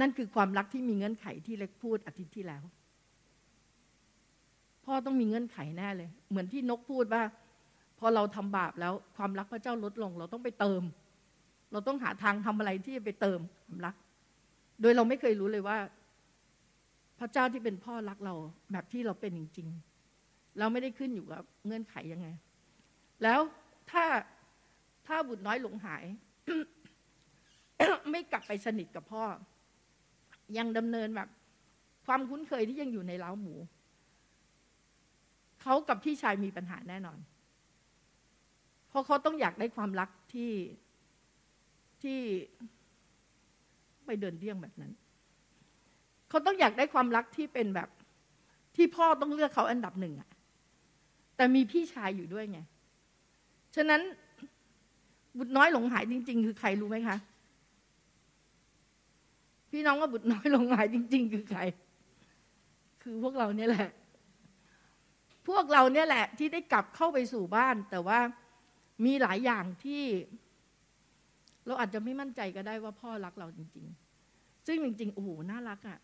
S1: นั่นคือความรักที่มีเงื่อนไขที่เล็กพูดอาทิตย์ที่แล้ว พ่อต้องมีเงื่อนไขแน่เลย เหมือนที่นกพูดว่า พอเราทำบาปแล้วความรักพระเจ้าลดลง เราต้องไปเติม เราต้องหาทางทำอะไรที่จะไปเติมความรัก โดยเราไม่เคยรู้เลยว่า พระเจ้าที่เป็นพ่อรักเราแบบที่เราเป็นจริง ๆ เราไม่ได้ขึ้นอยู่กับเงื่อนไขยังไง แล้วถ้าถ้าบุตรน้อยหลงหาย ไม่กลับไปสนิทกับพ่อ ยังดำเนินแบบ ความคุ้นเคยที่ยังอยู่ในเล้าหมู เขากับพี่ชายมีปัญหาแน่นอน เพราะเขาต้องอยากได้ความรักที่ที่ไปเดินเรี่ยงแบบนั้น เขาต้องอยากได้ความรักที่เป็นแบบที่พ่อต้องเลือกเขาอันดับหนึ่งอะแต่มีพี่ชายอยู่ด้วยไง ฉะนั้นบุตรน้อยหลงหายจริง ๆ คือใครรู้ไหมคะ พี่น้องว่าบุตรน้อยหลงหายจริง ๆ คือใคร คือพวกเราเนี่ยแหละ พวกเราเนี่ยแหละ ที่ได้กลับเข้าไปสู่บ้าน แต่ว่ามีหลายอย่างที่ เราอาจจะไม่มั่นใจก็ได้ว่าพ่อรักเราจริง ๆ ซึ่งจริง ๆ โอ้โห น่ารักอะ่ะ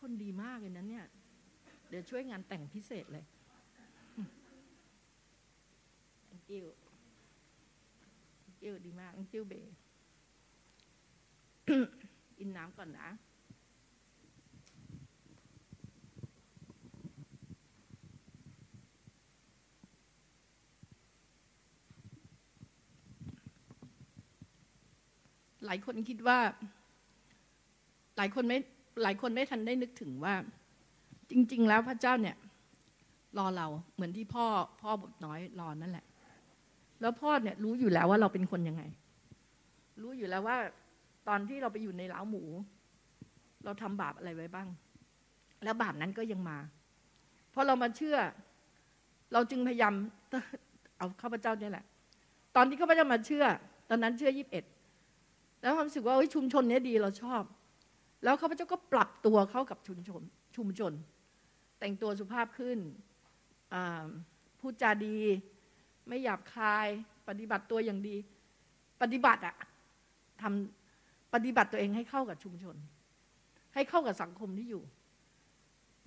S1: คนดีมากเลยนั้นเนี่ย เดี๋ยวช่วยงานแต่งพิเศษเลย thank you thank you ดีมาก thank you เบกินน้ำก่อนนะหลายคนคิดว่า หลายคนไม่หลายคนไม่ทันได้นึกถึงว่า จริง ๆ แล้วพระเจ้าเนี่ย รอเราเหมือนที่พ่อพ่อบทน้อยรอนั่นแหละ แล้วพ่อเนี่ยรู้อยู่แล้วว่าเราเป็นคนยังไง รู้อยู่แล้วว่า ตอนที่เราไปอยู่ในเล้าหมู เราทำบาปอะไรไว้บ้าง แล้วบาปนั้นก็ยังมาพอเรามาเชื่อ เราจึงพยายามเอาข้าพเจ้าเนี่ยแหละ ตอนที่ข้าพเจ้ามาเชื่อ ตอนนั้นเชื่อยี่สิบเอ็ดแล้วความรู้สึกว่าชุมชนนี้ดีเราชอบ แล้วข้าพเจ้าก็ปรับตัวเข้ากับชุมชนชุมชน แต่งตัวสุภาพขึ้นพูดจาดี ไม่หยาบคาย ปฏิบัติตัวอย่างดี ปฏิบัติอะทำปฏิบัติตัวเองให้เข้ากับชุมชน ให้เข้ากับสังคมที่อยู่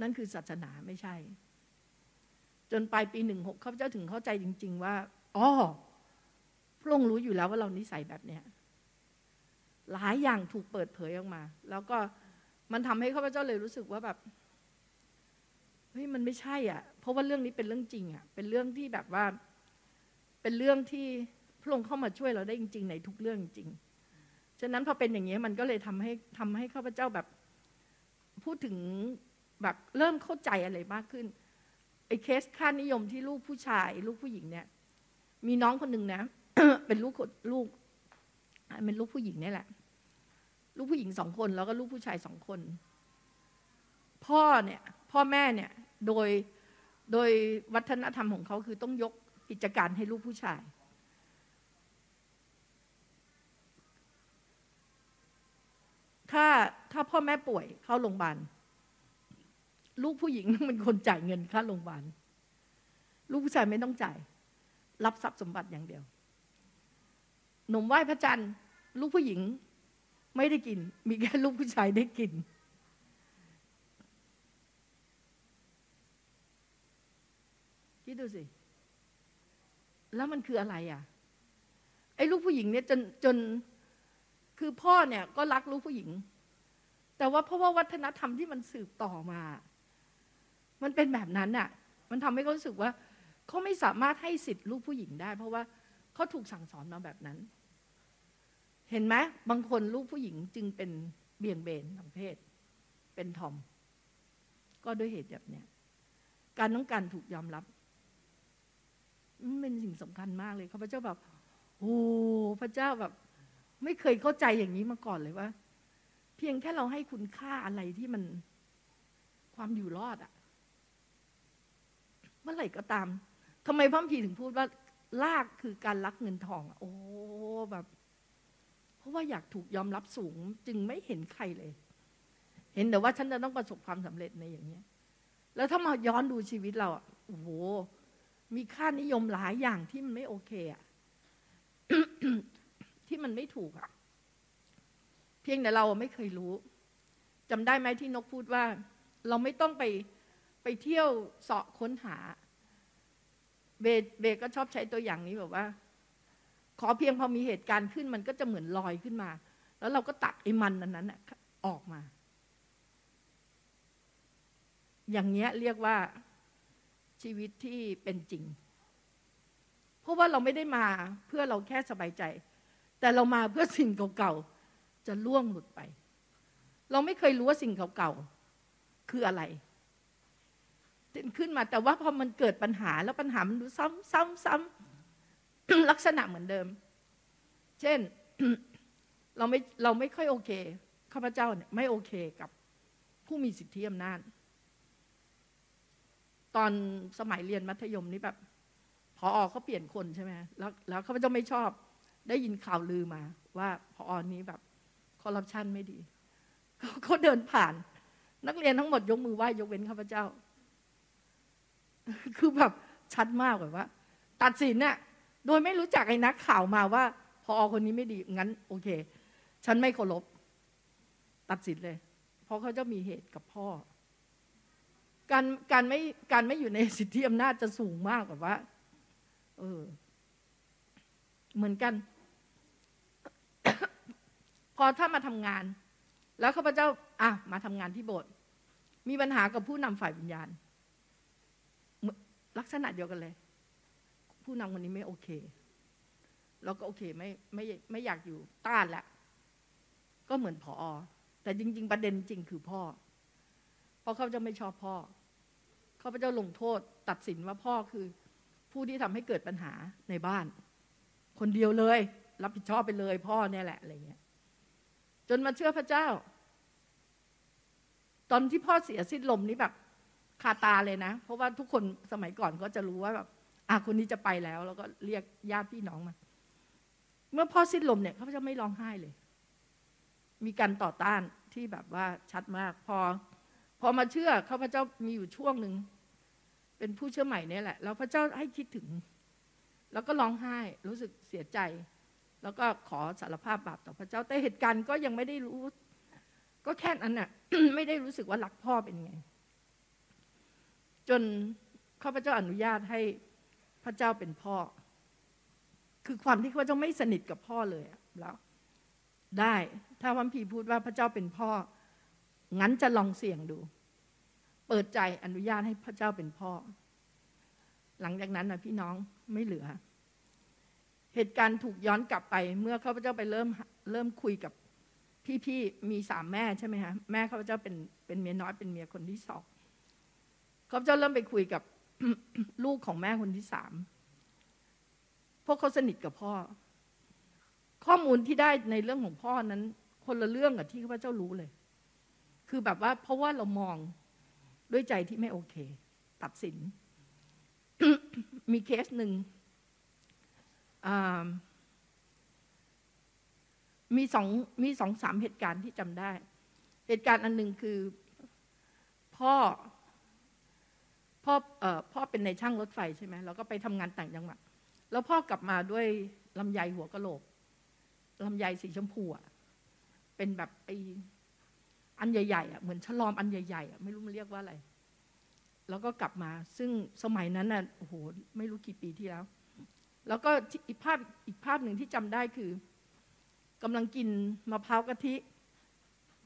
S1: นั่นคือศาสนาไม่ใช่ จนปลายปีหนึ่งหกข้าพเจ้าถึงเข้าใจจริง ๆ ว่าอ๋อพระองค์รู้อยู่แล้วว่าเรานิสัยแบบเนี้ยหลายอย่างถูกเปิดเผยออกมา แล้วก็มันทำให้ข้าพเจ้าเลยรู้สึกว่าแบบเฮ้ยมันไม่ใช่อะ เพราะว่าเรื่องนี้เป็นเรื่องจริงอะ เป็นเรื่องที่แบบว่า เป็นเรื่องที่พระองค์เข้ามาช่วยเราได้จริง ๆ ในทุกเรื่องจริง ฉะนั้นพอเป็นอย่างนี้ยมันก็เลยทำให้ทำให้ข้าพเจ้าแบบพูดถึงแบบเริ่มเข้าใจอะไรมากขึ้นไอ้เคสค่านิยมที่ลูกผู้ชาย ลูกผู้หญิงเนี่ย มีน้องคนหนึ่งนะ เป็นลูกคนลูกเป็นลูกผู้หญิงเนี่ยแหละ ลูกผู้หญิงสองคนแล้วก็ลูกผู้ชายสองคน พ่อเนี่ย พ่อแม่เนี่ย โดยโดยวัฒนธรรมของเขาคือต้องยก กิจการให้ลูกผู้ชาย ถ้าถ้าพ่อแม่ป่วยเข้าโรงพยาบาลลูกผู้หญิงต้องเป็นคนจ่ายเงินค่าโรงพยาบาลลูกผู้ชายไม่ต้องจ่าย รับทรัพย์สมบัติอย่างเดียวหนมไหว้พระจันทร์ ลูกผู้หญิงไม่ได้กิน มีแค่ลูกผู้ชายได้กิน คิดดูสิ แล้วมันคืออะไรอะ ไอ้ลูกผู้หญิงเนี่ยจนจนคือพ่อเนี่ยก็รักลูกผู้หญิง แต่ว่าเพราะว่าวัฒนธรรมที่มันสืบต่อมา มันเป็นแบบนั้นอะ มันทำให้เขารู้สึกว่าเขาไม่สามารถให้สิทธิ์ลูกผู้หญิงได้ เพราะว่าเขาถูกสั่งสอนมาแบบนั้น เห็นไหมบางคนลูกผู้หญิงจึงเป็นเบี่ยงเบนทางเพศ เป็นทอม ก็ด้วยเหตุแบบเนี้ยการต้องการถูกยอมรับ มันเป็นสิ่งสำคัญมากเลยข้าพเจ้าแบบโอ้พระเจ้าแบบ ไม่เคยเข้าใจอย่างนี้มาก่อนเลยว่า เพียงแค่เราให้คุณค่าอะไรที่มันความอยู่รอดอะเมื่อไหร่ก็ตามทำไมพระพีถึงพูดว่าลากคือการรักเงินทองอะโอ้แบบ เพราะว่าอยากถูกยอมรับสูง จึงไม่เห็นใครเลย เห็นแต่ว่าฉันจะต้องประสบความสำเร็จในอย่างเนี้ย แล้วถ้ามาย้อนดูชีวิตเราอะโอ้โห มีค่านิยมหลายอย่างที่มันไม่โอเคอะที่มันไม่ถูกอะเพียงแต่เราไม่เคยรู้จำได้ไหมที่นกพูดว่า เราไม่ต้องไปไปเที่ยวเสาะค้นหา เบเบก็ชอบใช้ตัวอย่างนี้แบบว่า ขอเพียงพอมีเหตุการณ์ขึ้นมันก็จะเหมือนลอยขึ้นมา แล้วเราก็ตัดไอ้มันนั้นนั้นออกมา อย่างเงี้ยเรียกว่า ชีวิตที่เป็นจริง เพราะว่าเราไม่ได้มาเพื่อเราแค่สบายใจ แต่เรามาเพื่อสิ่งเก่าๆจะล่วงหลุดไป เราไม่เคยรู้ว่าสิ่งเก่าๆคืออะไรขึ้นมาแต่ว่าพอมันเกิดปัญหาแล้วปัญหามันดูซ้ำซ้ำซ้ำลักษณะเหมือนเดิม เช่นเราไม่เราไม่ค่อยโอเคข้าพเจ้าเนี่ยไม่โอเคกับผู้มีสิทธิอำนาจ ตอนสมัยเรียนมัธยมนี่แบบพออเขาเปลี่ยนคนใช่ไหมแล้วแล้วข้าพเจ้าไม่ชอบได้ยินข่าวลือมา ว่าพออนี้แบบคอร์รัปชันไม่ดีเขาเดินผ่าน นักเรียนทั้งหมดยกมือไหว้ยกเว้นข้าพเจ้า คือแบบชัดมากแบบว่า ตัดสินเนี่ยโดยไม่รู้จักไอ้นักข่าวมาว่า พออคนนี้ไม่ดีงั้น โอเค ฉันไม่เคารพตัดสินเลย เพราะเขาจะมีเหตุกับพ่อ การการไม่การไม่อยู่ในสิทธิอำนาจจะสูงมากแบบว่า เออ เหมือนกัน พอถ้ามาทำงาน แล้วข้าพเจ้า อะ มาทำงานที่โบสถ์มีปัญหากับผู้นำฝ่ายวิญญาณ ลักษณะเดียวกันเลย ผู้นำคนนี้ไม่โอเคเราก็โอเคไม่ไม่ไม่อยากอยู่ต้านละก็เหมือนพออแต่จริง ๆ ประเด็นจริงคือพ่อ เพราะเขาจะไม่ชอบพ่อ ข้าพเจ้าลงโทษ ตัดสินว่าพ่อคือ ผู้ที่ทำให้เกิดปัญหาในบ้าน คนเดียวเลย รับผิดชอบไปเลย พ่อเนี่ยแหละอะไรเงี้ย จนมาเชื่อพระเจ้า ตอนที่พ่อเสียสิ้นลมนี่แบบคาตาเลยนะ เพราะว่าทุกคนสมัยก่อนก็จะรู้ว่าแบบอะคนนี้จะไปแล้ว แล้วก็เรียกญาติพี่น้องมา เมื่อพ่อสิ้นลมเนี่ยเขาจะไม่ร้องไห้เลย มีการต่อต้านที่แบบว่าชัดมาก พอ พอมาเชื่อข้าพเจ้ามีอยู่ช่วงหนึ่งเป็นผู้เชื่อใหม่เนี่ยแหละแล้วพระเจ้าให้คิดถึง แล้วก็ร้องไห้รู้สึกเสียใจ แล้วก็ขอสารภาพบาปต่อพระเจ้าแต่เหตุการณ์ก็ยังไม่ได้รู้ ก็แค่นั้นน่ะไม่ได้รู้สึกว่ารักพ่อเป็นไง จนข้าพเจ้าอนุญาตให้พระเจ้าเป็นพ่อ คือความที่ข้าพเจ้าไม่สนิทกับพ่อเลยแล้ว ได้ ถ้าวันพีพูดว่าพระเจ้าเป็นพ่อ งั้นจะลองเสี่ยงดู เปิดใจอนุญาตให้พระเจ้าเป็นพ่อ หลังจากนั้นนะพี่น้องไม่เหลือ เหตุการณ์ถูกย้อนกลับไป เมื่อข้าพเจ้าไปเริ่มเริ่มคุยกับพี่ๆมีสามแม่ใช่ไหมฮะแม่ข้าพเจ้าเป็นเป็นเมียน้อยเป็นเมียคนที่สองข้าพเจ้าเริ่มไปคุยกับลูกของแม่คนที่สามพวกเขาสนิทกับพ่อ ข้อมูลที่ได้ในเรื่องของพ่อนั้น คนละเรื่องกับที่ข้าพเจ้ารู้เลย คือแบบว่าเพราะว่าเรามองด้วยใจที่ไม่โอเค ตัดสิน มีเคสหนึ่งมีสองมีสองสามเหตุการณ์ที่จำได้ เหตุการณ์อันหนึ่งคือพ่อพ่อเอ่อพ่อเป็นในช่างรถไฟใช่ไหมแล้วก็ไปทำงานต่างจังหวัดแล้วพ่อกลับมาด้วยลำไยหัวกะโหลกลำไยสีชมพูอะเป็นแบบไอ อันใหญ่ๆอะเหมือนฉลอมอันใหญ่ๆอะไม่รู้มันเรียกว่าอะไร แล้วก็กลับมา ซึ่งสมัยนั้นน่ะโอ้โหไม่รู้กี่ปีที่แล้ว แล้วก็อีกภาพอีกภาพหนึ่งที่จำได้คือกำลังกินมะพร้าวกะทิ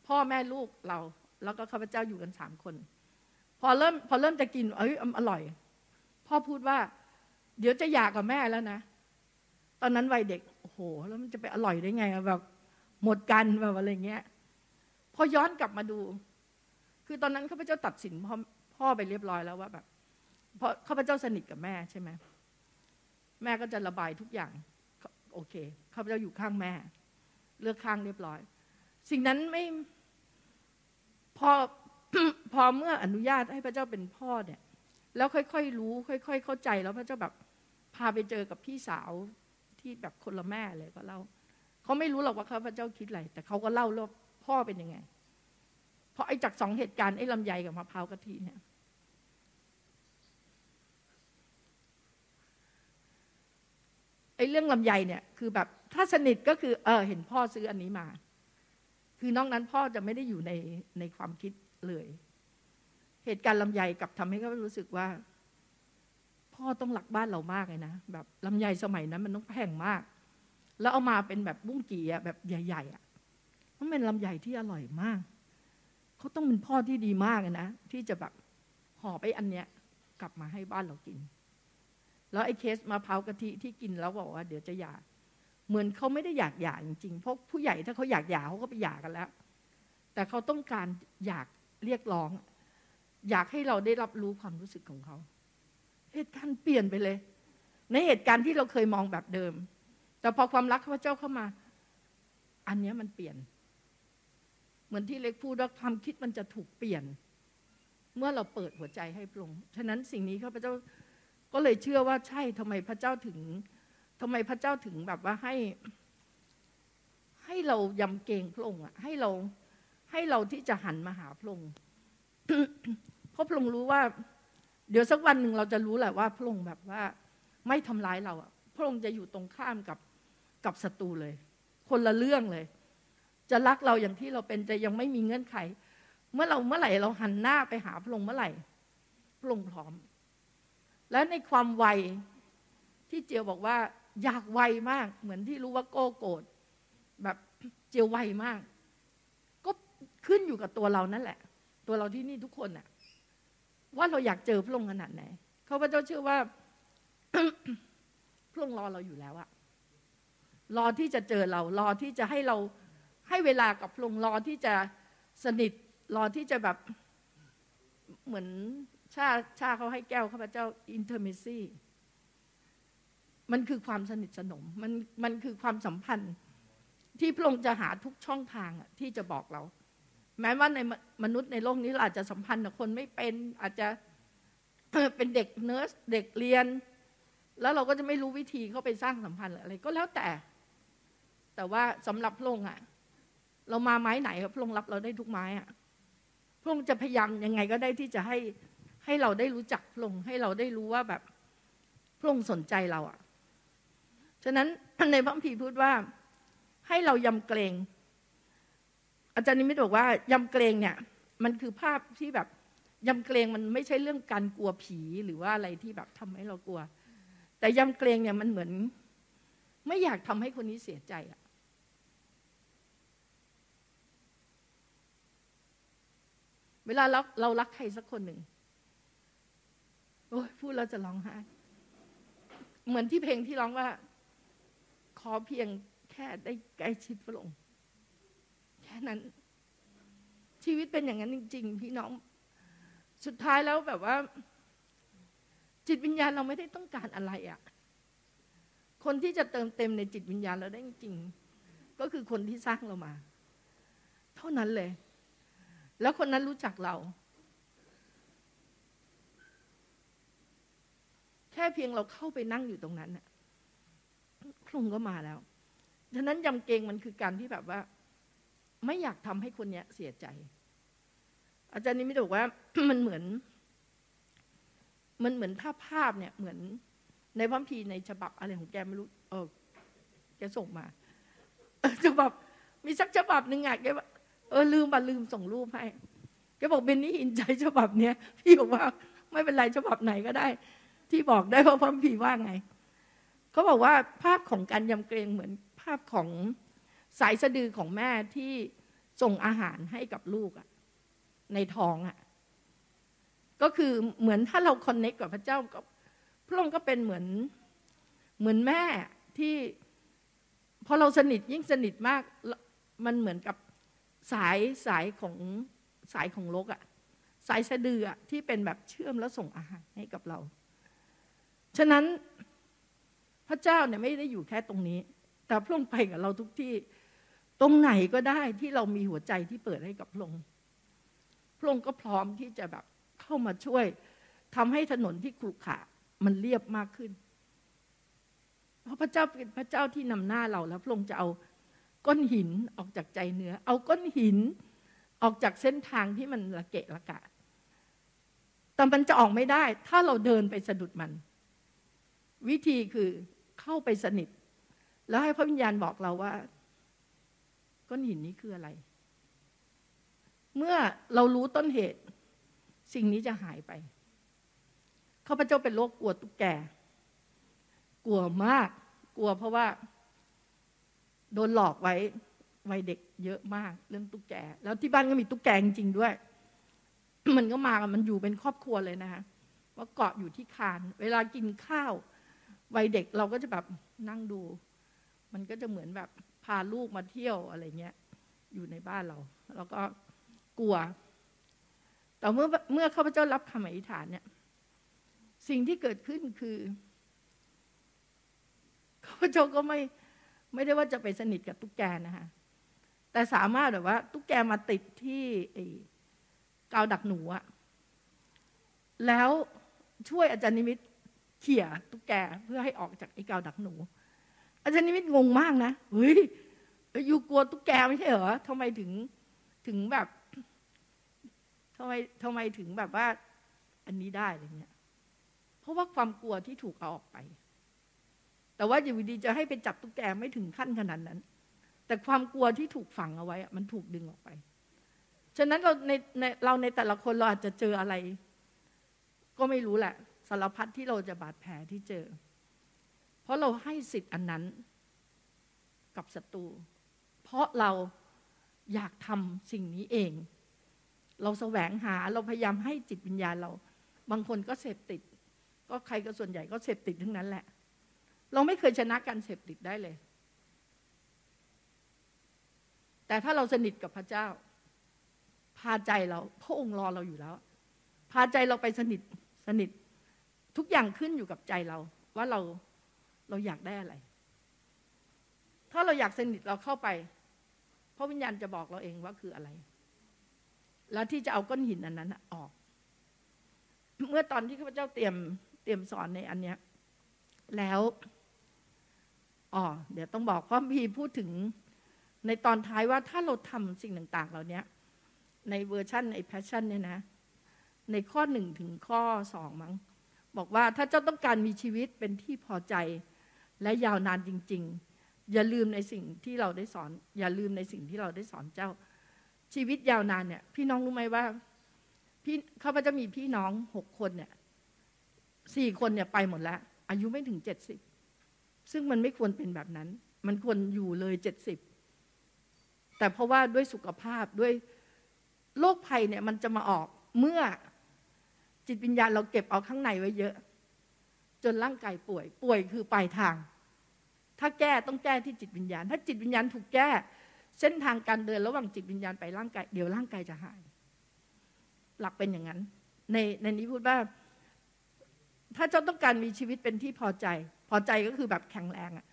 S1: พ่อแม่ลูกเรา แล้วก็ข้าพเจ้าอยู่กันสามคน พอเริ่มพอเริ่มจะกินเอ้ยอร่อย พ่อพูดว่า เดี๋ยวจะอยากกับแม่แล้วนะตอนนั้นวัยเด็กโอ้โห แล้วมันจะไปอร่อยได้ไงแบบหมดกันแบบอะไรเงี้ย พอย้อนกลับมาดู คือตอนนั้นข้าพเจ้าตัดสินพ่อพ่อไปเรียบร้อยแล้วว่าแบบเพราะข้าพเจ้าสนิทกับแม่ใช่ไหมแม่ก็จะระบายทุกอย่าง โอเคข้าพเจ้าอยู่ข้างแม่ เลือกข้างเรียบร้อย สิ่งนั้นไม่พอพอเมื่ออนุญาตให้พระเจ้าเป็นพ่อเนี่ย แล้วค่อยๆรู้ ค่อย ๆ เข้าใจแล้วพระเจ้าแบบพาไปเจอกับพี่สาวที่แบบคนละแม่เลยก็เล่าเขาไม่รู้หรอกว่าข้าพเจ้าคิดอะไรแต่เขาก็เล่าว่า พ่อเป็นยังไง เพราะไอ้จากสองเหตุการณ์ไอ้ลำไยกับมะพร้าวกะทิเนี่ยไอ้เรื่องลำไยเนี่ยคือแบบถ้าสนิทก็คือ เออ เห็นพ่อซื้ออันนี้มา คือนอกนั้นพ่อจะไม่ได้อยู่ในในความคิดเลย เหตุการณ์ลำไยกับทำให้เขารู้สึกว่า พ่อต้องหลักบ้านเรามากเลยนะแบบลำไยสมัยนั้นมันต้องแพงมาก แล้วเอามาเป็นแบบบุ้งกี่อะแบบใหญ่ ๆอะ มันเป็นลำไยที่อร่อยมาก เขาต้องเป็นพ่อที่ดีมากนะ ที่จะแบบห่อไปอันเนี้ย กลับมาให้บ้านเรากิน แล้วไอ้เคสมะพร้าวกะทิที่กินแล้วบอกว่าเดี๋ยวจะหย่าเหมือนเขาไม่ได้อยากหย่าจริงๆ เพราะผู้ใหญ่ถ้าเขาอยากหย่าเขาก็ไปหย่ากันแล้ว แต่เขาต้องการอยากเรียกร้อง อยากให้เราได้รับรู้ความรู้สึกของเขา เหตุการณ์เปลี่ยนไปเลย ในเหตุการณ์ที่เราเคยมองแบบเดิม แต่พอความรักพระเจ้าเข้ามา อันนี้มันเปลี่ยน เหมือนที่เล็กพูดว่าความคิดมันจะถูกเปลี่ยน เมื่อเราเปิดหัวใจให้พระองค์ฉะนั้นสิ่งนี้ข้าพเจ้าก็เลยเชื่อว่าใช่ทำไมพระเจ้าถึงทำไมพระเจ้าถึงแบบว่าให้ ให้เรายำเกรงพระองค์อะให้เราให้เราที่จะหันมาหาพระองค์เพราะพระองค์รู้ว่า เดี๋ยวสักวันหนึ่งเราจะรู้แหละว่า พระองค์แบบว่า ไม่ทำร้ายเราอะพระองค์จะอยู่ตรงข้ามกับกับศัตรูเลย คนละเรื่องเลย จะรักเราอย่างที่เราเป็นจะยังไม่มีเงื่อนไข เมื่อเราเมื่อไหร่เราหันหน้าไปหาพระองค์เมื่อไหร่พระองค์พร้อม และในความไวที่เจียวบอกว่า อยากไวมาก เหมือนที่รู้ว่าโก้โกรธแบบเจียวไวมาก ก็ขึ้นอยู่กับตัวเรานั่นแหละ ตัวเราที่นี่ทุกคนน่ะ ว่าเราอยากเจอพระองค์ขนาดไหนเขาพระเจ้าเชื่อว่าพระองค์รอเราอยู่แล้วอะรอที่จะเจอเรา รอที่จะให้เรา ให้เวลากับพระองค์รอที่จะสนิทรอที่จะแบบเหมือนชาชาเขาให้แก้วข้าพเจ้า intimacy มันคือความสนิทสนมมันมันคือความสัมพันธ์ที่พระองค์จะหาทุกช่องทางอะที่จะบอกเรา แม้ว่าในมนุษย์ในโลกนี้เราอาจจะสัมพันธ์กับคนไม่เป็นอาจจะเป็นเด็กเนิร์สเด็กเรียน แล้วเราก็จะไม่รู้วิธีเขาไปสร้างสัมพันธ์อะไรก็แล้วแต่ แต่ว่าสำหรับพระองค์อะ เรามาไม้ไหนพระองค์รับเราได้ทุกไม้อะพระองค์จะพยายามยังไงก็ได้ที่จะให้ให้เราได้รู้จักพระองค์ให้เราได้รู้ว่าแบบพระองค์สนใจเราอะ่ะฉะนั้นในพระคัมภีพูดว่าให้เรายำเกรง อาจารย์นิมิตบอกว่ายำเกรงเนี่ย มันคือภาพที่แบบยำเกรงมันไม่ใช่เรื่องการกลัวผีหรือว่าอะไรที่แบบทำให้เรากลัว แต่ยำเกรงเนี่ยมันเหมือน ไม่อยากทำให้คนนี้เสียใจอะ เวลาเราเรารักใครสักคนหนึ่งโอ้ยพูดแล้วจะร้องไห้เหมือนที่เพลงที่ร้องว่า ขอเพียงแค่ได้ใกล้ชิดพระองค์แค่นั้น ชีวิตเป็นอย่างนั้นจริง ๆ พี่น้องสุดท้ายแล้วแบบว่า จิตวิญญาณเราไม่ได้ต้องการอะไรอะ่ะ คนที่จะเติมเต็มในจิตวิญญาณเราได้จริง ก็คือคนที่สร้างเรามา เท่านั้นเลย แล้วคนนั้นรู้จักเรา แค่เพียงเราเข้าไปนั่งอยู่ตรงนั้นน่ะพระองก็มาแล้วฉะนั้นยำเกงมันคือการที่แบบว่า ไม่อยากทำให้คนเนี้ยเสียใจ อาจารย์นี่ไม่บอกว่ามันเหมือน มันเหมือนถ้าภาพเนี่ย เหมือนในพัมภีในฉบับอะไรของแกไม่รู้เออแกส่งมาฉบับ มีสักฉบับหนึ่งอะแกว่า เออลืมบัลืมส่งรูปให้แกบอกเบนนี่อินใจฉบับเนี้ยพี่บอกว่าไม่เป็นไรฉบับไหนก็ได้ ที่บอกได้เพราะพระคัมภีร์ว่าไงเขาบอกว่าภาพของการยำเกรงเหมือนภาพของสายสะดือของแม่ที่ส่งอาหารให้กับลูกอะในท้องอะก็คือเหมือนถ้าเราคอนเน็กกับพระเจ้ากับพระองค์ก็เป็นเหมือนเหมือนแม่ที่พอเราสนิทยิ่งสนิทมากมันเหมือนกับ สายสายของสายของโลกอะสายสะดืออะที่เป็นแบบเชื่อมแล้วส่งอาหารให้กับเรา ฉะนั้นพระเจ้าเนี่ยไม่ได้อยู่แค่ตรงนี้ แต่พระองค์ไปกับเราทุกที่ ตรงไหนก็ได้ที่เรามีหัวใจที่เปิดให้กับพระองค์พระองค์ก็พร้อมที่จะแบบเข้ามาช่วยทำให้ถนนที่ขรุขระมันเรียบมากขึ้น เพราะพระเจ้าเป็นพระเจ้าที่นำหน้าเราแล้วพระองค์จะเอา ก้อนหินออกจากใจเนื้อ เอาก้อนหินออกจากเส้นทางที่มันละเกะละกะ แต่มันจะออกไม่ได้ ถ้าเราเดินไปสะดุดมัน วิธีคือเข้าไปสนิท แล้วให้พระวิญญาณบอกเราว่า ก้อนหินนี้คืออะไร เมื่อเรารู้ต้นเหตุ สิ่งนี้จะหายไปข้าพเจ้าเป็นโรคกลัวตุ๊กแก กลัวมาก กลัวเพราะว่า โดนหลอกไว้วัยเด็กเยอะมาก เรื่องตุ๊กแก แล้วที่บ้านก็มีตุ๊กแกจริงด้วย มันก็มามันอยู่เป็นครอบครัวเลยนะคะว่าเกาะอยู่ที่คาน เวลากินข้าววัยเด็กเราก็จะแบบนั่งดู มันก็จะเหมือนแบบพาลูกมาเที่ยวอะไรเงี้ย อยู่ในบ้านเรา แล้วก็กลัว แต่เมื่อเมื่อข้าพเจ้ารับคำอธิษฐานเนี่ย สิ่งที่เกิดขึ้นคือข้าพเจ้าก็ไม่ ไม่ได้ว่าจะไปสนิทกับตุ๊กแกนะคะแต่สามารถแบบว่า ตุ๊กแกมาติดที่กาวดักหนูอะแล้วช่วยอาจารย์นิมิตเขี่ยตุ๊กแกเพื่อให้ออกจากไอ้กาวดักหนู อาจารย์นิมิตงงมากนะเฮ้ยอยู่กลัวตุ๊กแกไม่ใช่เหรอทำไมถึงถึงแบบทำไมทำไมถึงแบบว่า อันนี้ได้อะไรเงี้ย เพราะว่าความกลัวที่ถูกเอาออกไป แต่ว่าอยู่ดีจะให้ไปจับตุ๊กแกไม่ถึงขั้นขนาดนั้น แต่ความกลัวที่ถูกฝังเอาไว้มันถูกดึงออกไป ฉะนั้นเราในในเราในแต่ละคนเราอาจจะเจออะไร ก็ไม่รู้แหละสารพัดที่เราจะบาดแผลที่เจอ เพราะเราให้สิทธิ์อันนั้นกับศัตรู เพราะเราอยากทำสิ่งนี้เอง เราแสวงหาเราพยายามให้จิตวิญญาณเรา บางคนก็เสพติด ก็ใครก็ส่วนใหญ่ก็เสพติดทั้งนั้นแหละ เราไม่เคยชนะการเสพติดได้เลย แต่ถ้าเราสนิทกับพระเจ้า พาใจเราพระองค์รอเราอยู่แล้ว พาใจเราไปสนิทสนิททุกอย่างขึ้นอยู่กับใจเรา ว่าเราเราอยากได้อะไร ถ้าเราอยากสนิทเราเข้าไปพระวิญญาณจะบอกเราเองว่าคืออะไร แล้วที่จะเอาก้อนหินอันนั้นออก เมื่อตอนที่ข้าพเจ้าเตรียมเตรียมสอนในอันเนี้ยแล้ว อ๋อเดี๋ยวต้องบอกพระคัมภีร์พูดถึงในตอนท้ายว่าถ้าเราทำสิ่งต่างๆ เหล่านี้ในเวอร์ชันใน Passion เนี่ยนะ ในข้อหนึ่งถึงข้อสองมั้ง บอกว่าถ้าเจ้าต้องการมีชีวิตเป็นที่พอใจและยาวนานจริง ๆ อย่าลืมในสิ่งที่เราได้สอน อย่าลืมในสิ่งที่เราได้สอนเจ้า ชีวิตยาวนานเนี่ย พี่น้องรู้ไหมว่าพี่เขาจ้ามีพี่น้องหกคนเนี่ยสี่คนเนี่ยไปหมดแล้ว อายุไม่ถึงเจ็ดสิบ ซึ่งมันไม่ควรเป็นแบบนั้น มันควรอยู่เลยเจ็ดสิบแต่เพราะว่าด้วยสุขภาพด้วยโรคภัยเนี่ยมันจะมาออกเมื่อจิตวิญญาณเราเก็บเอาข้างในไว้เยอะ จนร่างกายป่วย ป่วยคือปลายทาง ถ้าแก้ต้องแก้ที่จิตวิญญาณ ถ้าจิตวิญญาณถูกแก้ เส้นทางการเดินระหว่างจิตวิญญาณไปร่างกาย เดี๋ยวร่างกายจะหาย หลักเป็นอย่างนั้น ในในนี้พูดว่า ถ้าเจ้าต้องการมีชีวิตเป็นที่พอใจ พอใจก็คือแบบแข็งแรงอะ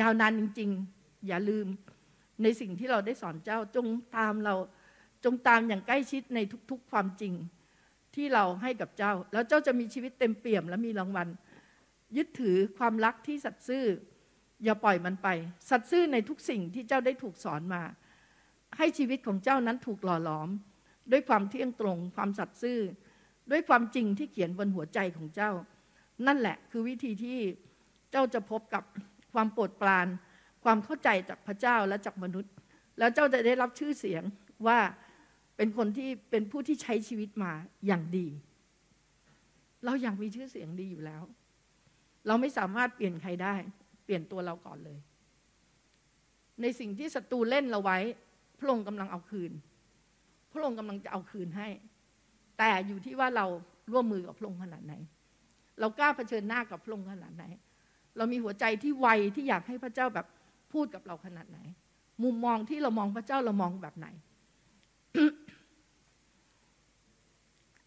S1: ยาวนานจริง ๆ อย่าลืมในสิ่งที่เราได้สอนเจ้าจงตามเราจงตามอย่างใกล้ชิดในทุกๆความจริงที่เราให้กับเจ้า แล้วเจ้าจะมีชีวิตเต็มเปี่ยมและมีรางวัล ยึดถือความรักที่สัตย์ซื่อ อย่าปล่อยมันไป สัตย์ซื่อในทุกสิ่งที่เจ้าได้ถูกสอนมา ให้ชีวิตของเจ้านั้นถูกหล่อหลอม ด้วยความเที่ยงตรง ความสัตย์ซื่อ ด้วยความจริงที่เขียนบนหัวใจของเจ้า นั่นแหละคือวิธีที่ เจ้าจะพบกับความโปรดปราน ความเข้าใจจากพระเจ้าและจากมนุษย์ แล้วเจ้าจะได้รับชื่อเสียงว่าเป็นคนที่เป็นผู้ที่ใช้ชีวิตมาอย่างดี เราอยากมีชื่อเสียงดีอยู่แล้ว เราไม่สามารถเปลี่ยนใครได้ เปลี่ยนตัวเราก่อนเลย ในสิ่งที่ศัตรูเล่นเราไว้ พระองค์กำลังเอาคืน พระองค์กำลังจะเอาคืนให้ แต่อยู่ที่ว่าเราร่วมมือกับพระองค์ขนาดไหน เรากล้าเผชิญหน้ากับพระองค์ขนาดไหน เรามีหัวใจที่ไวที่อยากให้พระเจ้าแบบพูดกับเราขนาดไหน มุมมองที่เรามองพระเจ้าเรามองแบบไหน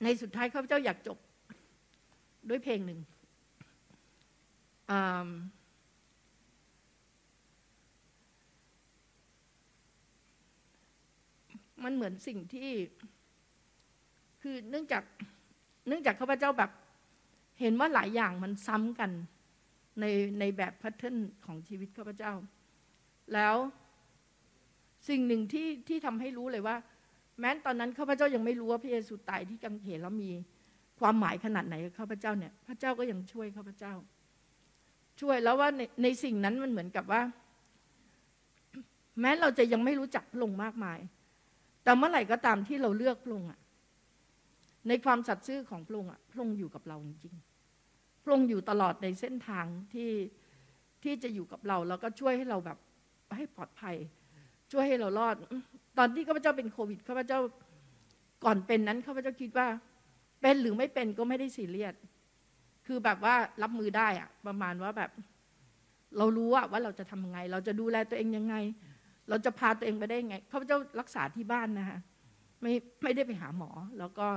S1: ในสุดท้ายข้าพเจ้าอยากจบด้วยเพลงหนึ่งมันเหมือนสิ่งที่ คือเนื่องจาก เนื่องจากข้าพเจ้าแบบ เห็นว่าหลายอย่างมันซ้ำกัน ในในแบบแพทเทิร์นของชีวิตข้าพเจ้า แล้วสิ่งหนึ่งที่ที่ทำให้รู้เลยว่า แม้ตอนนั้นข้าพเจ้ายังไม่รู้ว่าพระเยซูตายที่กังเขนแล้วมีความหมายขนาดไหนข้าพเจ้าเนี่ยพระเจ้าก็ยังช่วยข้าพเจ้า ช่วยแล้วว่าในในสิ่งนั้นมันเหมือนกับว่า แม้เราจะยังไม่รู้จักพระองค์มากมาย แต่เมื่อไหร่ก็ตามที่เราเลือกพระองค์อะในความสัตย์ซื่อของพระองค์อะพระองค์อยู่กับเราจริงๆ พระองค์อยู่ตลอดในเส้นทางที่ที่จะอยู่กับเรา แล้วก็ช่วยให้เราแบบให้ปลอดภัย ช่วยให้เรารอด ตอนที่ข้าพเจ้าเป็นโควิดข้าพเจ้าก่อนเป็นนั้นข้าพเจ้าคิดว่า เป็นหรือไม่เป็นก็ไม่ได้ซีเรียสคือแบบว่ารับมือได้อะประมาณว่าแบบ เรารู้ว่าว่าเราจะทำยังไง เราจะดูแลตัวเองยังไง เราจะพาตัวเองไปได้ยังไงข้าพเจ้ารักษาที่บ้านนะคะไม่ไม่ได้ไปหาหมอ แล้วก็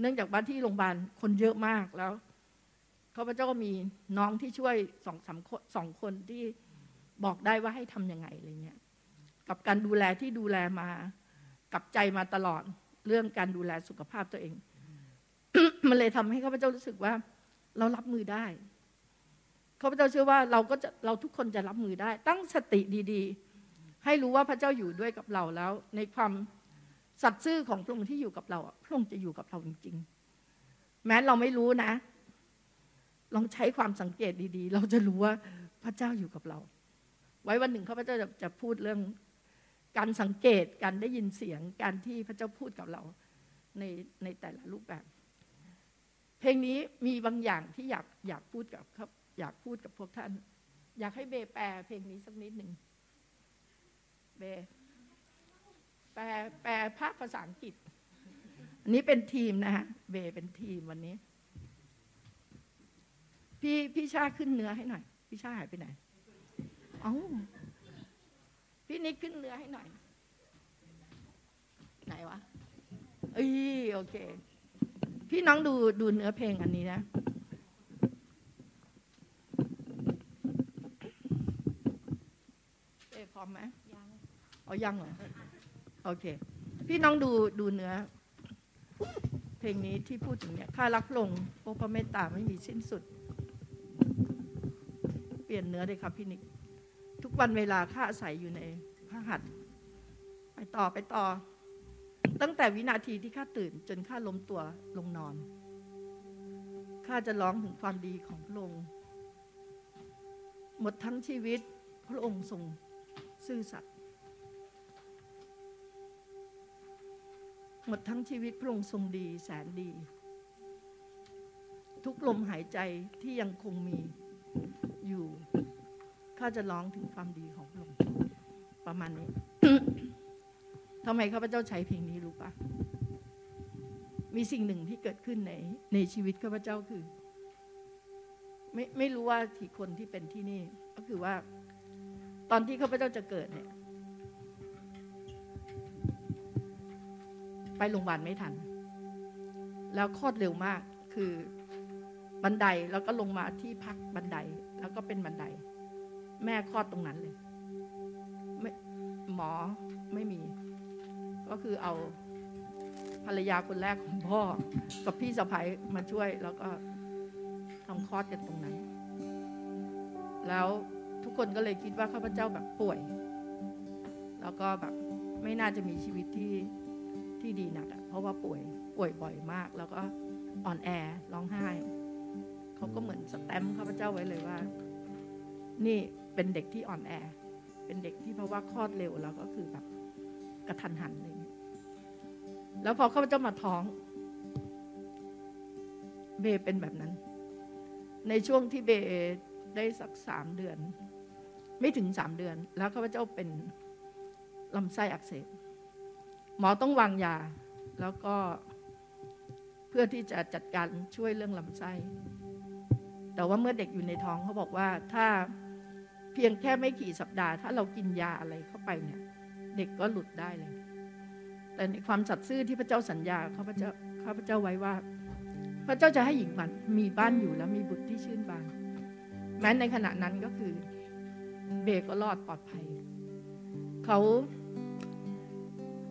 S1: เนื่องจากบ้านที่โรงพยาบาลคนเยอะมากแล้ว ข้าพเจ้าก็มีน้องที่ช่วยสองสามคนสองคนที่บอกได้ว่าให้ทำยังไงอะไรเงี้ยกับการดูแลที่ดูแลมากับใจมาตลอดเรื่องการดูแลสุขภาพตัวเอง มันเลยทำให้ข้าพเจ้ารู้สึกว่า เรารับมือได้ข้าพเจ้าเชื่อว่าเราก็จะเราทุกคนจะรับมือได้ ตั้งสติดีๆ ให้รู้ว่าพระเจ้าอยู่ด้วยกับเราแล้ว ในความสัตย์ซื่อของพระองค์ที่อยู่กับเราพระองค์จะอยู่กับเราจริงๆ แม้เราไม่รู้นะ ลองใช้ความสังเกตดีๆ เราจะรู้ว่าพระเจ้าอยู่กับเรา ไว้วันหนึ่งข้าพเจ้าจะจะพูดเรื่องการสังเกตการได้ยินเสียงการที่พระเจ้าพูดกับเราในในแต่ละรูปแบบ เพลงนี้มีบางอย่างที่อยากอยากพูดกับครับอยากพูดกับพวกท่าน อยากให้เบแปลเพลงนี้สักนิดหนึ่งเบแปลแปลภาคภาษาอังกฤษ อันนี้เป็นทีมนะฮะเบเป็นทีมวันนี้ พี่พี่ชาขึ้นเนื้อให้หน่อย พี่ชาหายไปไหนเอ้าพี่นิกขึ้นเนื้อให้หน่อย ไหนวะเอ้ยโอเค พี่น้องดูดูเนื้อเพลงอันนี้นะเอพร้อมไหมยังอ๋อยังเหรอโอเค พี่น้องดูดูเนื้อ เพลงนี้ที่พูดถึงเนี่ยข้ารักพระองโอพระเมตตาไม่มีสิ้นสุด ปลี่ยนเนื้อเลยครับพี่นิก ทุกวันเวลาข้าอาศัยอยู่ในพระหัตถ์ไปต่อไปต่อ ตั้งแต่วินาทีที่ข้าตื่น จนข้าล้มตัวลงนอนข้าจะร้องถึงความดีของพระองค์หมดทั้งชีวิตพระองค์ทรงซื่อสัตย์หมดทั้งชีวิตพระองค์ทรงดีแสนดี ทุกลมหายใจที่ยังคงมี อยู่ ข้าจะร้องถึงความดีของพระองค์ประมาณนี้ทำไมข้าพเจ้าใช้เพลงนี้รู้ปะมีสิ่งหนึ่งที่เกิดขึ้นในในชีวิตข้าพเจ้าคือ ไม่ไม่รู้ว่ากี่คนที่เป็นที่นี่ ก็คือว่า ตอนที่ข้าพเจ้าจะเกิดเนี่ย ไปโรงพยาบาลไม่ทัน แล้วคลอดเร็วมากคือบันไดแล้วก็ลงมาที่พักบันได แล้วก็เป็นบันได แม่คลอดตรงนั้นเลยไม่หมอไม่มี ก็คือเอาภรรยาคนแรกของพ่อ กับพี่สะใภ้มาช่วย แล้วก็ทำคลอดกันตรงนั้น แล้วทุกคนก็เลยคิดว่าข้าพเจ้าแบบป่วย แล้วก็แบบไม่น่าจะมีชีวิตที่ที่ดีนักอะเพราะว่าป่วยป่วยบ่อยมาก แล้วก็อ่อนแอร้องไห้ เขาก็เหมือนสแตมป์ข้าพเจ้าไว้เลยว่า นี่เป็นเด็กที่อ่อนแอ เป็นเด็กที่เพราะว่าคลอดเร็วแล้วก็คือแบบกระทันหันอะไรอย่างเงี้ยแล้วพอข้าพเจ้ามาท้องเบเป็นแบบนั้น ในช่วงที่เบได้สักสามเดือน ไม่ถึงสามเดือน แล้วข้าพเจ้าเป็นลำไส้อักเสบหมอต้องวางยา แล้วก็เพื่อที่จะจัดการช่วยเรื่องลำไส้ แต่ว่าเมื่อเด็กอยู่ในท้องเขาบอกว่าถ้าเพียงแค่ไม่กี่สัปดาห์ ถ้าเรากินยาอะไรเข้าไปเนี่ย เด็กก็หลุดได้เลย แต่ในความสัตย์ซื่อที่พระเจ้าสัญญาข้าพเจ้าข้าพเจ้าไว้ว่า พระเจ้าจะให้หญิงมันมีบ้านอยู่แล้วมีบุตรที่ชื่นบานแม้ในขณะนั้นก็คือเบก็รอดปลอดภัยเขา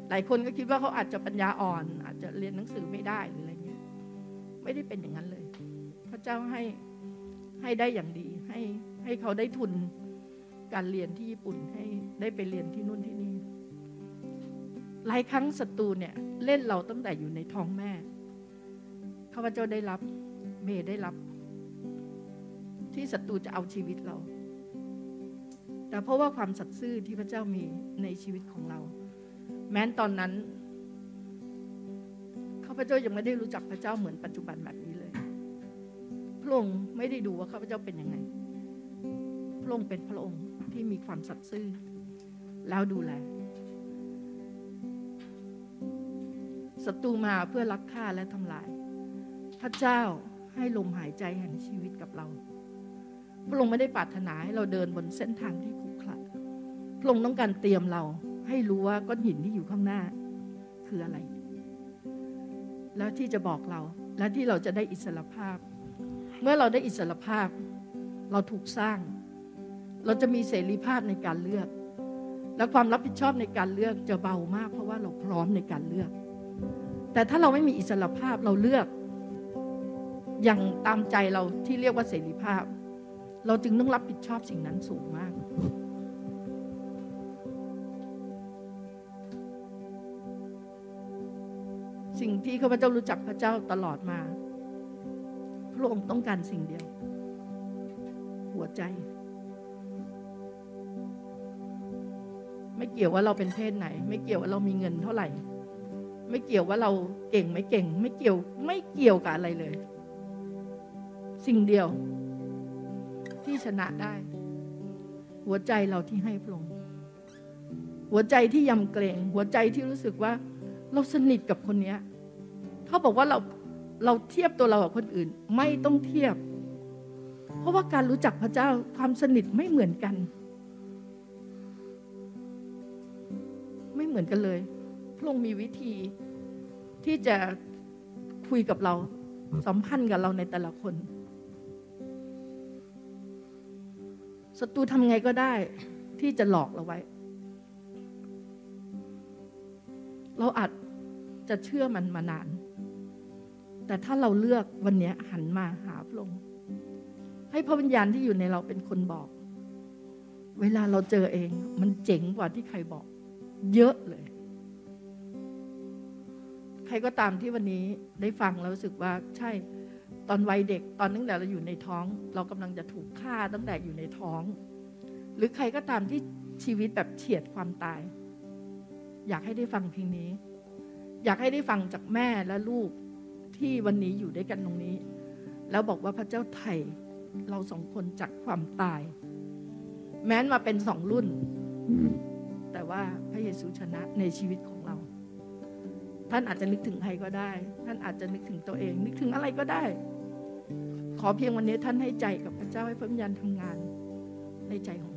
S1: หลายคนก็คิดว่าเขาอาจจะปัญญาอ่อน อาจจะเรียนหนังสือไม่ได้หรืออะไรเงี้ย ไม่ได้เป็นอย่างนั้นเลย พระเจ้าให้ ให้ได้อย่างดี ให้ให้เขาได้ทุนการเรียนที่ญี่ปุ่นให้ได้ไปเรียนที่นู่นที่นี่หลายครั้งศัตรูเนี่ยเล่นเราตั้งแต่อยู่ในท้องแม่ข้าพเจ้าได้รับเมย์ได้รับ ที่ศัตรูจะเอาชีวิตเรา แต่เพราะว่าความสัตย์ซื่อที่พระเจ้ามีในชีวิตของเรา แม้นตอนนั้นข้าพเจ้ายังไม่ได้รู้จักพระเจ้าเหมือนปัจจุบันแบบ ระองค์ไม่ได้ดูว่าข้าพเจ้าเป็นยังไง พระองค์เป็นพระองค์ที่มีความสัตย์ซื่อ แล้วดูแลศัตรูมาเพื่อลักฆ่าและทำลาย พระเจ้าให้ลมหายใจแห่งชีวิตกับเรา พระองค์ไม่ได้ปรารถนาให้เราเดินบนเส้นทางที่ขรุขระพระองค์ต้องการเตรียมเราให้รู้ว่าก้อนหินที่อยู่ข้างหน้าคืออะไร แล้วที่จะบอกเราและที่เราจะได้อิสรภาพ เมื่อเราได้อิสรภาพ เราถูกสร้าง เราจะมีเสรีภาพในการเลือก และความรับผิดชอบในการเลือกจะเบามาก เพราะว่าเราพร้อมในการเลือก แต่ถ้าเราไม่มีอิสรภาพเราเลือก อย่างตามใจเราที่เรียกว่าเสรีภาพ เราจึงต้องรับผิดชอบสิ่งนั้นสูงมากสิ่งที่ข้าพเจ้ารู้จักพระเจ้าตลอดมา ระองค์ต้องการสิ่งเดียว หัวใจ ไม่เกี่ยวว่าเราเป็นเพศไหน ไม่เกี่ยวว่าเรามีเงินเท่าไหร่ ไม่เกี่ยวว่าเราเก่งไม่เก่ง ไม่เกี่ยวไม่เกี่ยวกับอะไรเลย สิ่งเดียว ที่ชนะได้ หัวใจเราที่ให้พระองค์หัวใจที่ยำเกรง หัวใจที่รู้สึกว่า เราสนิทกับคนนี้เขาบอกว่าเรา เราเทียบตัวเรากับคนอื่น ไม่ต้องเทียบ เพราะว่าการรู้จักพระเจ้าความสนิทไม่เหมือนกัน ไม่เหมือนกันเลย พระองค์มีวิธีที่จะคุยกับเราสัมพันธ์กับเราในแต่ละคนศัตรูทำไงก็ได้ที่จะหลอกเราไว้ เราอาจจะเชื่อมันมานาน แต่ถ้าเราเลือกวันนี้หันมาหาพระองค์ให้พระวิญญาณที่อยู่ในเราเป็นคนบอก เวลาเราเจอเอง มันเจ๋งกว่าที่ใครบอก เยอะเลย
S4: ใครก็ตามที่วันนี้ได้ฟังแล้วรู้สึกว่าใช่ตอนวัยเด็กตอนตั้งแต่เราอยู่ในท้อง เรากำลังจะถูกฆ่าตั้งแต่อยู่ในท้อง หรือใครก็ตามที่ชีวิตแบบเฉียดความตาย อยากให้ได้ฟังเพลงนี้ อยากให้ได้ฟังจากแม่และลูก ที่วันนี้อยู่ด้วยกันตรงนี้ แล้วบอกว่าพระเจ้าไถ่เราสองคนจากความตาย แม้นมาเป็นสองรุ่น แต่ว่าพระเยซูชนะในชีวิตของเรา ท่านอาจจะนึกถึงใครก็ได้ ท่านอาจจะนึกถึงตัวเอง นึกถึงอะไรก็ได้ ขอเพียงวันนี้ท่านให้ใจกับพระเจ้าให้พระวิญญาณทำงานในใจของ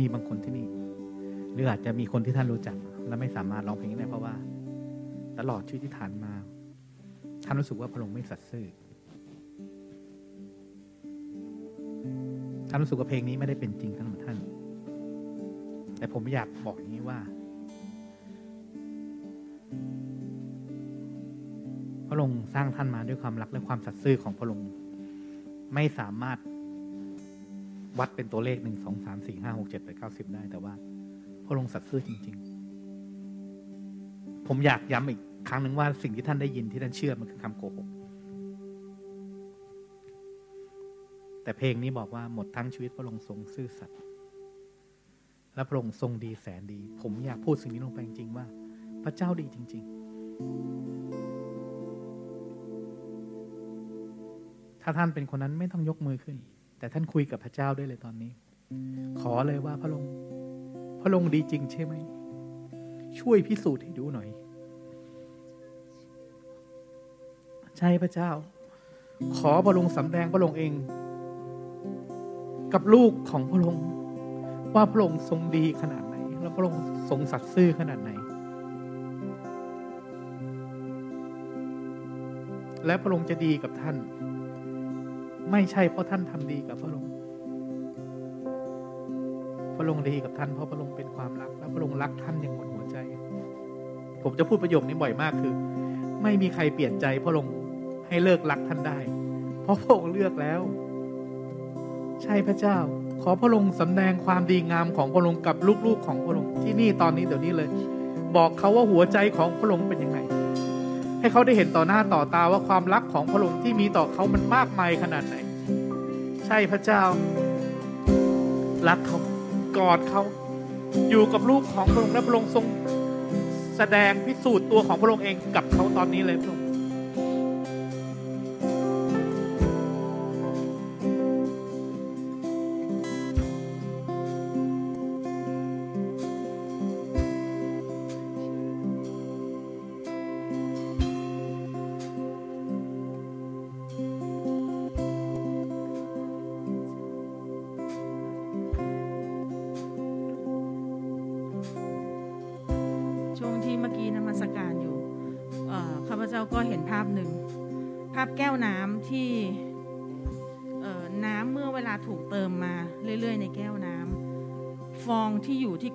S5: มีบางคนที่นี่ ห
S6: รืออาจจะมีค
S7: นที่ท่านรู้จัก และไม่สามารถร้องเพลงได้เพราะว่า ตลอดชีวิตที่ผ่านมา ท่านรู้สึกว่าพระองค์ไม่สัตย์ซื่อท่านรู้สึกว่าเพลงนี้ไม่ได้เป็นจริงทั้งหมดท่าน แต่ผมอยากบอกนี้ว่า พระองค์สร้างท่านมาด้วยความรักและความสัตย์ซื่อของพระองค์ ไม่สามารถ วัดเป็นตัวเลขหนึ่งสองสามสี่ห้าหกเจ็ดแปดเก้าสิบได้แต่ว่าพระองค์สัตย์ซื่อจริง ๆ ผมอยากย้ำอีกครั้งหนึ่งว่าสิ่งที่ท่านได้ยินที่ท่านเชื่อมันคือคำโกหกแต่เพลงนี้บอกว่าหมดทั้งชีวิตพระองค์ทรงซื่อสัตย์และพระองค์ทรงดีแสนดี ผมอยากพูดสิ่งนี้ลงไปจริงๆว่า พระเจ้าดีจริง ๆ ถ้าท่านเป็นคนนั้นไม่ต้องยกมือขึ้น แต่ท่านคุยกับพระเจ้าได้เลยตอนนี้ ขอเลยว่าพระองค์พระองค์ดีจริงใช่ไหม ช่วยพิสูจน์ให้ดูหน่อย ใช่พระเจ้า ขอพระองค์สำแดงพระองค์เอง กับลูกของพระองค์ว่าพระองค์ทรงดีขนาดไหน และพระองค์ทรงสัตย์ซื่อขนาดไหน และพระองค์จะดีกับท่าน ไม่ใช่เพราะท่านทำดีกับพระองค์พระองค์ดีกับท่านเพราะพระองค์เป็นความรัก และพระองค์รักท่านอย่างหมดหัวใจ ผมจะพูดประโยคนี้บ่อยมากคือ ไม่มีใครเปลี่ยนใจพระองค์ให้เลิกรักท่านได้ เพราะพระองค์เลือกแล้ว ใช่พระเจ้า ขอพระองค์สำแดงความดีงามของพระองค์กับลูกๆของพระองค์ที่นี่ตอนนี้เดี๋ยวนี้เลย บอกเขาว่าหัวใจของพระองค์เป็นยังไง ให้เขาได้เห็นต่อหน้าต่อตาว่าความรักของพระองค์ที่มีต่อเขามันมากมายขนาดไหน ใช่พระเจ้า รักเขากอดเขา อยู่กับลูกของพระองค์และพระองค์ทรงแสดงพิสูจน์ตัวของพระองค์เองกับเขาตอนนี้เลยพระองค์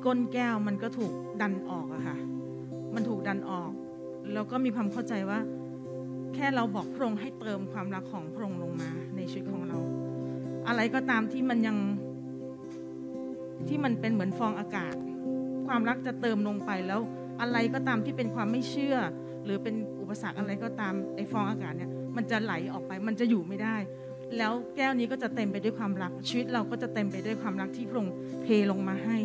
S8: ก้นแก้วมันก็ถูกดันออกอะค่ะ มันถูกดันออก แล้วก็มีความเข้าใจว่า แค่เราบอกพระองค์ให้เติมความรักของพระองค์ลงมาในชีวิตของเรา อะไรก็ตามที่มันยังที่มันเป็นเหมือนฟองอากาศ ความรักจะเติมลงไปแล้ว อะไรก็ตามที่เป็นความไม่เชื่อ หรือเป็นอุปสรรคอะไรก็ตามไอ้ฟองอากาศเนี่ยมันจะไหลออกไป มันจะอยู่ไม่ได้ แล้วแก้วนี้ก็จะเต็มไปด้วยความรัก ชีวิตเราก็จะเต็มไปด้วยความรักที่พระองค์เทลงมาให้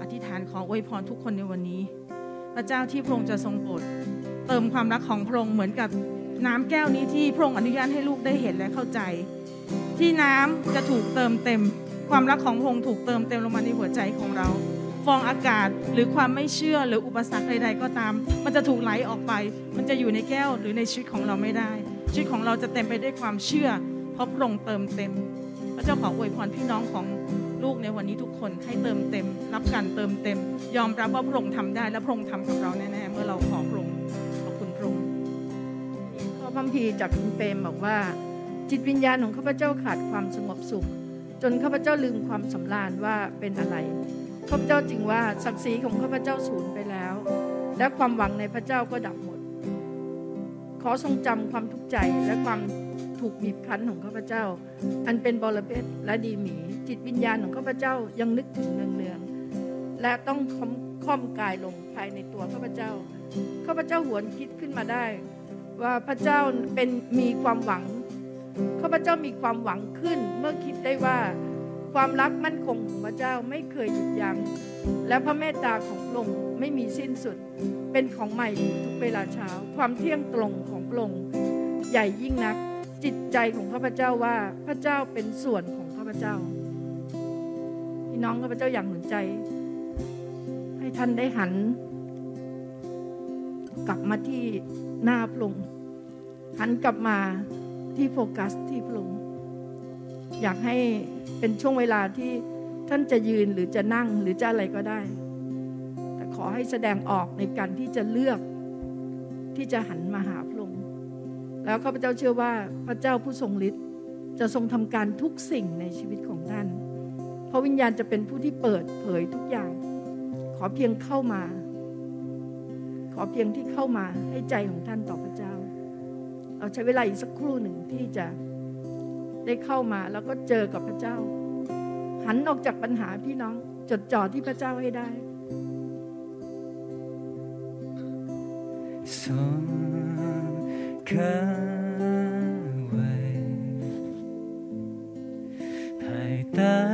S8: อธิษฐานขออวยพรทุกคนในวันนี้ พระเจ้าที่พระองค์จะทรงโปรดเติมความรักของพระองค์เหมือนกับน้ำแก้วนี้ที่พระองค์อนุญาตให้ลูกได้เห็นและเข้าใจ ที่น้ำจะถูกเติมเต็ม ความรักของพระองค์ถูกเติมเต็มลงมาในหัวใจของเรา ฟองอากาศหรือความไม่เชื่อหรืออุปสรรคใด ๆ ก็ตาม มันจะถูกไหลออกไป มันจะอยู่ในแก้วหรือในชีวิตของเราไม่ได้ ชีวิตของเราจะเต็มไปด้วยความเชื่อ เพราะพระองค์เติมเต็ม พระเจ้าขออวยพรพี่น้องของ ลูกในวันนี้ทุกคนให้เติมเต็ม รับการเติมเต็ม ยอมรับว่าพระองค์ทำได้ และพระองค์ทำกับเราแน่ๆเมื่อเราขอพระองค์ขอบคุณพระองค์
S1: ข้อพัมพีจากคุณเปรมบอกว่า จิตวิญญาณของข้าพเจ้าขาดความสงบสุข จนข้าพเจ้าลืมความสำราญว่าเป็นอะไรข้าพเจ้าจึงว่าศักดิ์ศรีของข้าพเจ้าสูญไปแล้ว และความหวังในพระเจ้าก็ดับหมด ขอทรงจำความทุกข์ใจและความ ถูกบีบคั้นของข้าพเจ้า อันเป็นบรเพชและดีหมี จิตวิญญาณของข้าพเจ้ายังนึกถึงเนืองๆและต้องค่อมค่อมกายลงภายในตัวข้าพเจ้าข้าพเจ้าหวนคิดขึ้นมาได้ ว่าพระเจ้าเป็นมีความหวังข้าพเจ้ามีความหวังขึ้นเมื่อคิดได้ว่า ความรักมั่นคงของพระเจ้าไม่เคยหยุดยัง้งและพระเมตตาของพระองค์ไม่มีสิ้นสุด เป็นของใหม่ทุกเวลาเช้า ความเที่ยงตรงของพระองค์ใหญ่ยิ่งนัก จิตใจของข้าพเจ้าว่าพระเจ้าเป็นส่วนของข้าพเจ้าพี่น้องข้าพเจ้าอย่ากหนุนใจ ให้ท่านได้หัน กลับมาที่หน้าพระองค์หันกลับมาที่โฟกัสที่พระองค์อยากให้เป็นช่วงเวลาที่ท่านจะยืนหรือจะนั่งหรือจะอะไรก็ได้ แต่ขอให้แสดงออกในการที่จะเลือกที่จะหันมาหาพ แล้วข้าพเจ้าเชื่อว่าพระเจ้าผู้ทรงฤทธิ์จะทรงทำการทุกสิ่งในชีวิตของท่าน เพราะวิญญาณจะเป็นผู้ที่เปิดเผยทุกอย่าง ขอเพียงเข้ามา ขอเพียงที่เข้ามาให้ใจของท่านต่อพระเจ้า เราใช้เวลาอีกสักครู่หนึ่งที่จะได้เข้ามาแล้วก็เจอกับพระเจ้า หันออกจากปัญหาพี่น้องจดจ่อที่พระเจ้าให้ได้
S6: 可为ภา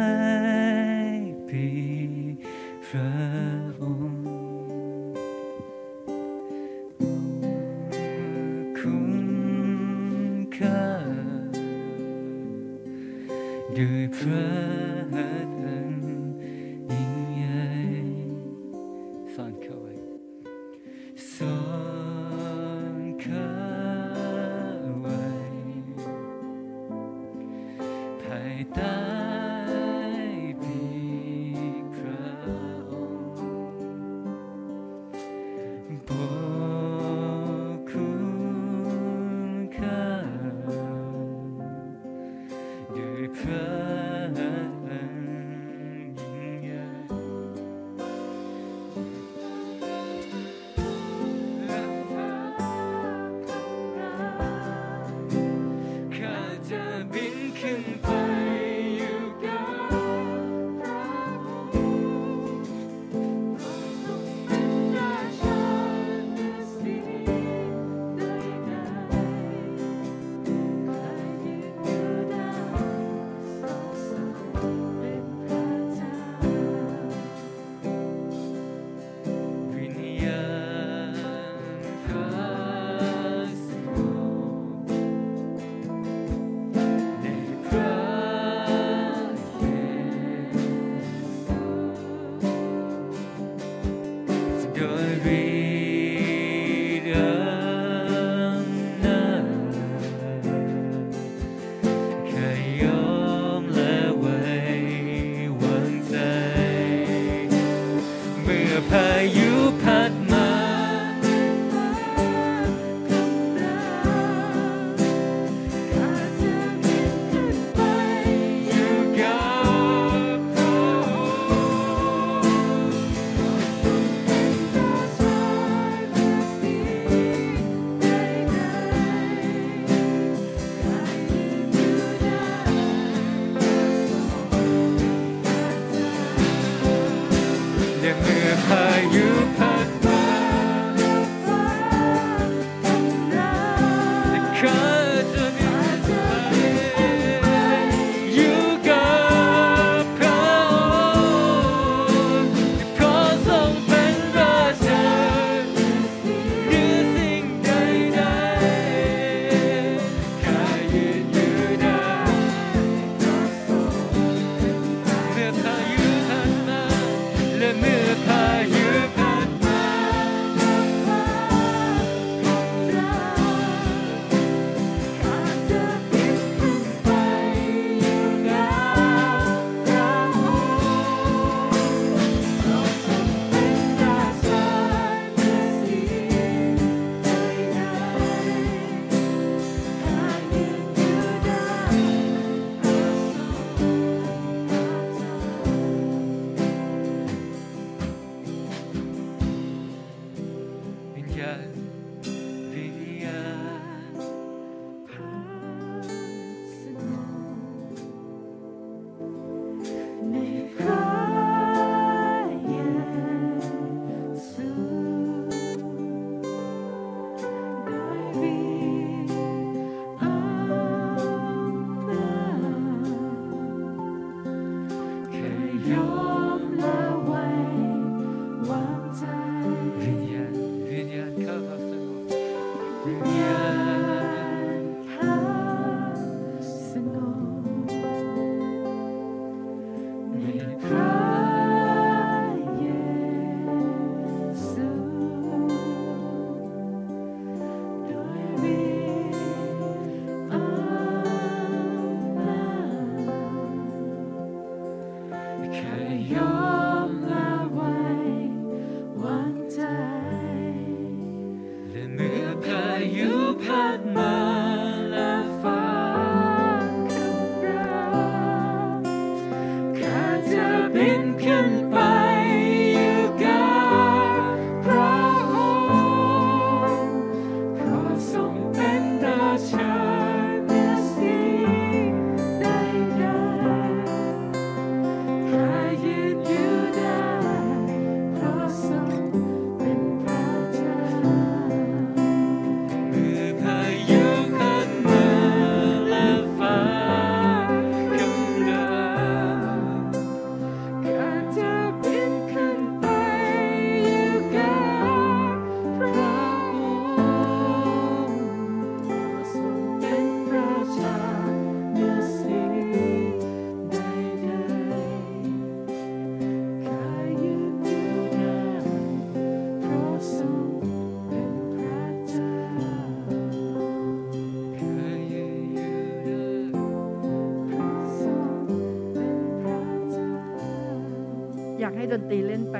S6: ดนตรีเล่นไป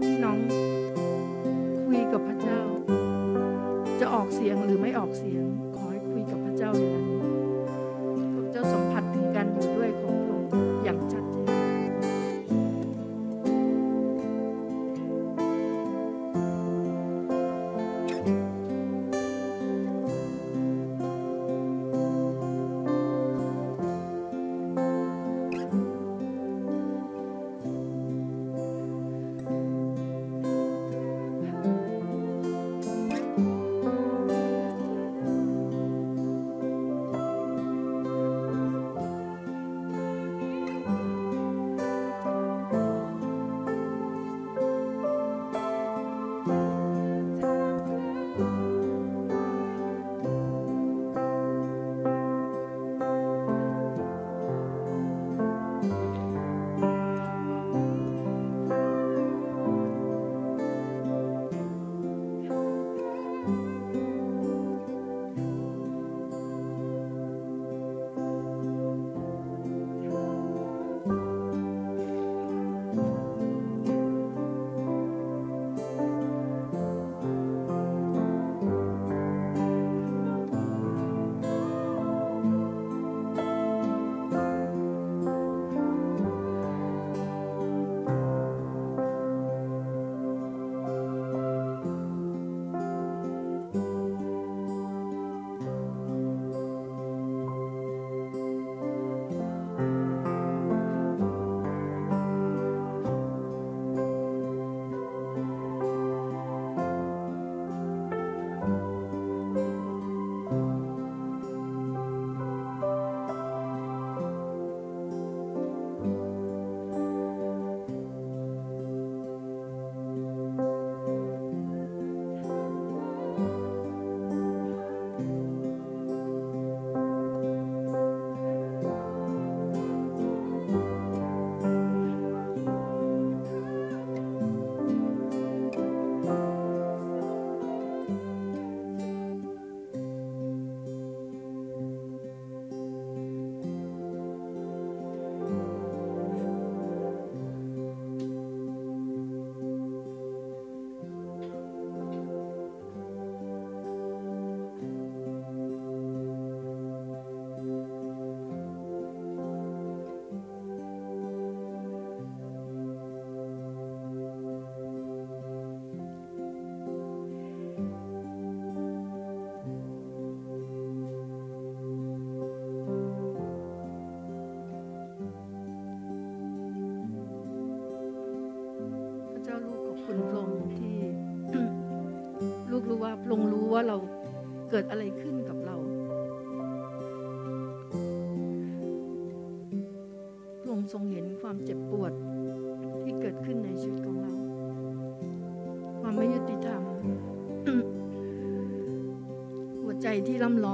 S6: พี่น้องคุยกับพระเจ้า จะ
S1: ออกเสียงหรือไม่ออกเสียง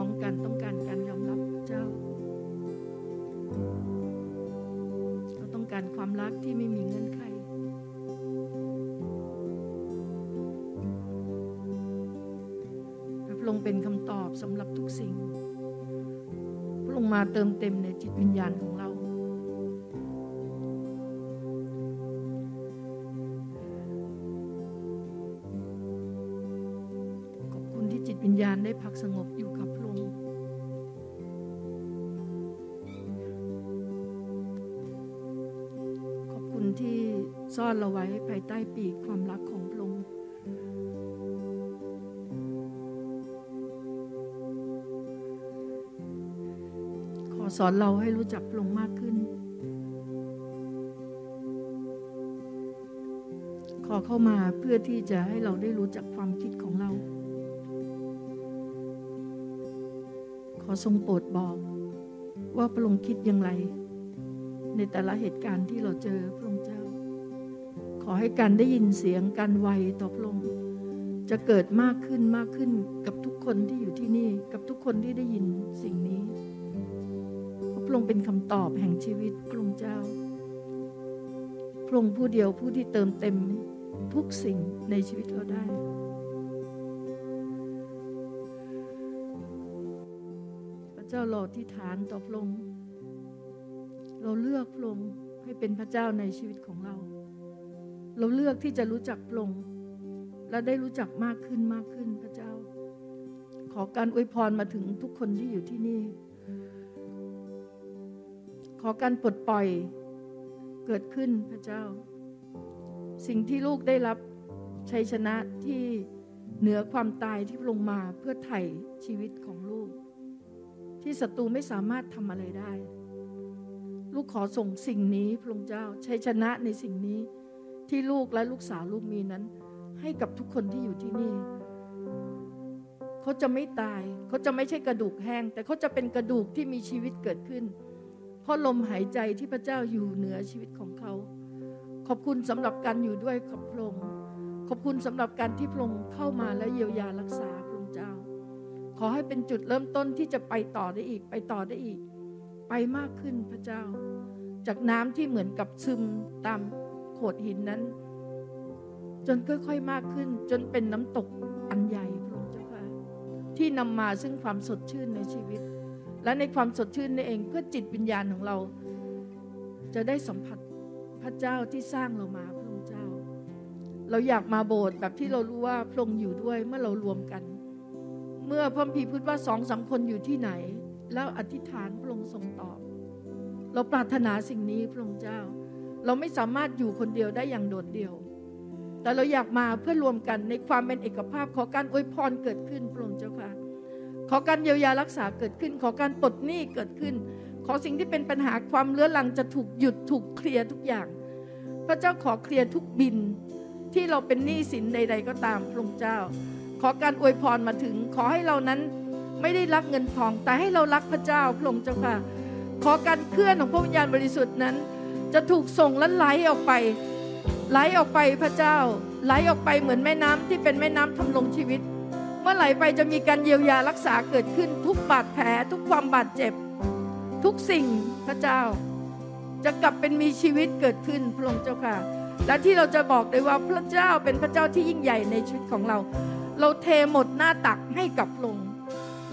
S1: องกันต้องการการยอมรับเจ้าเราต้องการความรักที่ไม่มีเงื่อนไข พระองค์เป็นคำตอบสำหรับทุกสิ่ง พระองค์มาเติมเต็มในจิตวิญญาณของเรา สอนเราให้รู้จักพระองค์มากขึ้น ขอเข้ามาเพื่อที่จะให้เราได้รู้จักความคิดของเรา ขอทรงโปรดบอกว่าพระองค์คิดอย่างไร ในแต่ละเหตุการณ์ที่เราเจอพระองค์เจ้า ขอให้การได้ยินเสียงการไวต่อพระองค์จะเกิดมากขึ้นมากขึ้นกับทุกคนที่อยู่ที่นี่ กับทุกคนที่ได้ยินสิ่งนี้ ระพระองค์เป็นคำตอบแห่งชีวิตพระองค์เจ้า พระองค์ผู้เดียวผู้ที่เติมเต็มทุกสิ่งในชีวิตเราได้พระเจ้าเราที่ฐานต่อพระองค์เราเลือกพระองค์ให้เป็นพระเจ้าในชีวิตของเรา เราเลือกที่จะรู้จักพระองค์และได้รู้จักมากขึ้นมากขึ้นพระเจ้า ขอการอวยพรมาถึงทุกคนที่อยู่ที่นี่ ขอการปลดปล่อยเกิดขึ้นพระเจ้า สิ่งที่ลูกได้รับชัยชนะที่เหนือความตายที่ลงมาเพื่อไถ่ชีวิตของลูก ที่ศัตรูไม่สามารถทำอะไรได้ ลูกขอส่งสิ่งนี้พระองค์เจ้าชัยชนะในสิ่งนี้ที่ลูกและลูกสาวลูกมีนั้น ให้กับทุกคนที่อยู่ที่นี่ เขาจะไม่ตาย เขาจะไม่ใช่กระดูกแห้ง แต่เขาจะเป็นกระดูกที่มีชีวิตเกิดขึ้น เพราะลมหายใจที่พระเจ้าอยู่เหนือชีวิตของเขา ขอบคุณสำหรับการอยู่ด้วยกับพระองค์ขอบคุณสำหรับการที่พระองค์เข้ามาและเยียวยารักษาพระองค์เจ้า ขอให้เป็นจุดเริ่มต้นที่จะไปต่อได้อีก ไปต่อได้อีก ไปมากขึ้นพระเจ้า จากน้ำที่เหมือนกับซึมตามโขดหินนั้น จนค่อยๆมากขึ้น จนเป็นน้ำตกอันใหญ่พระองค์เจ้าค่ะที่นำมาซึ่งความสดชื่นในชีวิต และในความสดชื่นนี่เองเพื่อจิตวิญญาณของเรา จะได้สัมผัสพระเจ้าที่สร้างเรามาพระองค์เจ้า เราอยากมาโบสถ์แบบที่เรารู้ว่าพระองค์อยู่ด้วยเมื่อเรารวมกัน เมื่อพระพีพูดว่าสองสามคนอยู่ที่ไหน แล้วอธิษฐานพระองค์ทรงตอบ เราปรารถนาสิ่งนี้พระองค์เจ้า เราไม่สามารถอยู่คนเดียวได้อย่างโดดเดี่ยว แต่เราอยากมาเพื่อรวมกันในความเป็นเอกภาพขอการอวยพรเกิดขึ้นพระองค์เจ้าค่ะ ขอการเยียวยารักษาเกิดขึ้น ขอการปลดหนี้เกิดขึ้น ขอสิ่งที่เป็นปัญหาความเลื้อรังจะถูกหยุดถูกเคลียร์ทุกอย่าง พระเจ้าขอเคลียร์ทุกบินที่เราเป็นหนี้สินใด ๆ ก็ตามพระองค์เจ้า ขอการอวยพรมาถึง ขอให้เรานั้นไม่ได้รักเงินทอง แต่ให้เรารักพระเจ้าพระองค์เจ้าค่ะ ขอการเคลื่อนของพระวิญญาณบริสุทธิ์นั้น จะถูกส่งและไหลออกไป ไหลออกไปพระเจ้า ไหลออกไปเหมือนแม่น้ำที่เป็นแม่น้ำทำลงชีวิต เมื่อไหลไปจะมีการเยียวยารักษาเกิดขึ้นทุกบาดแผลทุกความบาดเจ็บ ทุกสิ่งพระเจ้า จะกลับเป็นมีชีวิตเกิดขึ้นพระองค์เจ้าค่ะ และที่เราจะบอกได้ว่าพระเจ้าเป็นพระเจ้าที่ยิ่งใหญ่ในชีวิตของเรา เราเทหมดหน้าตักให้กับพระองค์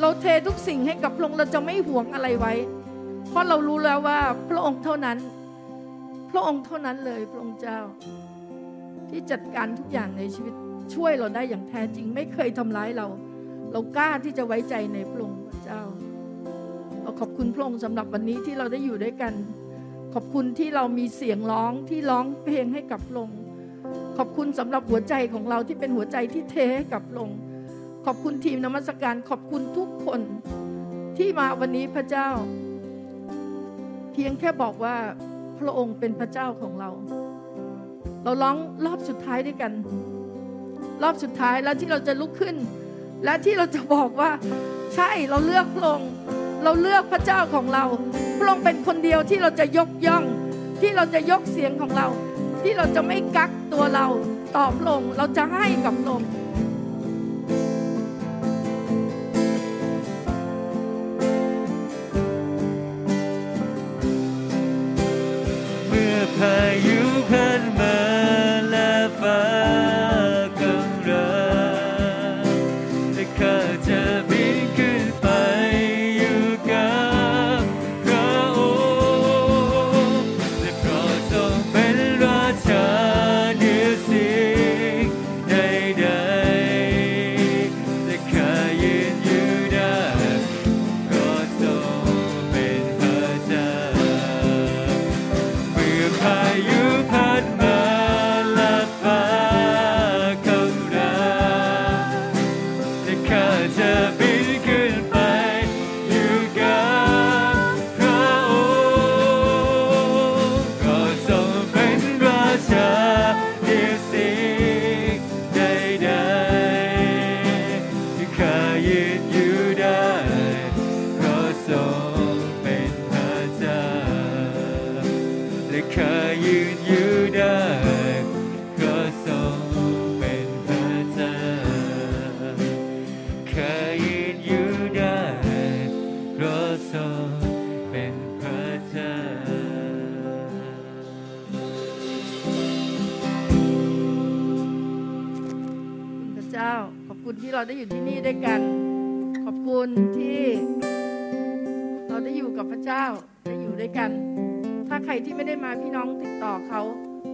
S1: เราเททุกสิ่งให้กับพระองค์เราจะไม่หวงอะไรไว้ เพราะเรารู้แล้วว่าพระองค์เท่านั้น พระองค์เท่านั้นเลยพระองค์เจ้า ที่จัดการทุกอย่างในชีวิต ช่วยเราได้อย่างแท้จริง ไม่เคยทำร้ายเรา เรากล้าที่จะไว้ใจในพระองค์เจ้าเราขอบคุณพระองค์สำหรับวันนี้ที่เราได้อยู่ด้วยกัน ขอบคุณที่เรามีเสียงร้องที่ร้องเพลงให้กับพระองค์ขอบคุณสำหรับหัวใจของเราที่เป็นหัวใจที่เทให้กับพระองค์ขอบคุณทีมนมัสการขอบคุณทุกคนที่มาวันนี้พระเจ้า เพียงแค่บอกว่าพระองค์เป็นพระเจ้าของเรา เรา
S6: ร้องรอบสุดท้ายด้วยกัน รอบสุดท้ายแล้วที่เราจะลุกขึ้น และที่เราจะบอกว่า ใช่เราเลือกพระองค์เราเลือกพระเจ้าของเรา พระองค์เป็นคนเดียวที่เราจะยกย่อง ที่เราจะยกเสียงของเรา ที่เราจะไม่กักตัวเราตอบพระองค์เราจะให้กับพระองค์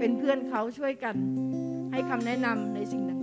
S1: เป็นเพื่อนเขา
S6: ช่วยกัน ให้คำแนะนำในสิ่งต่าง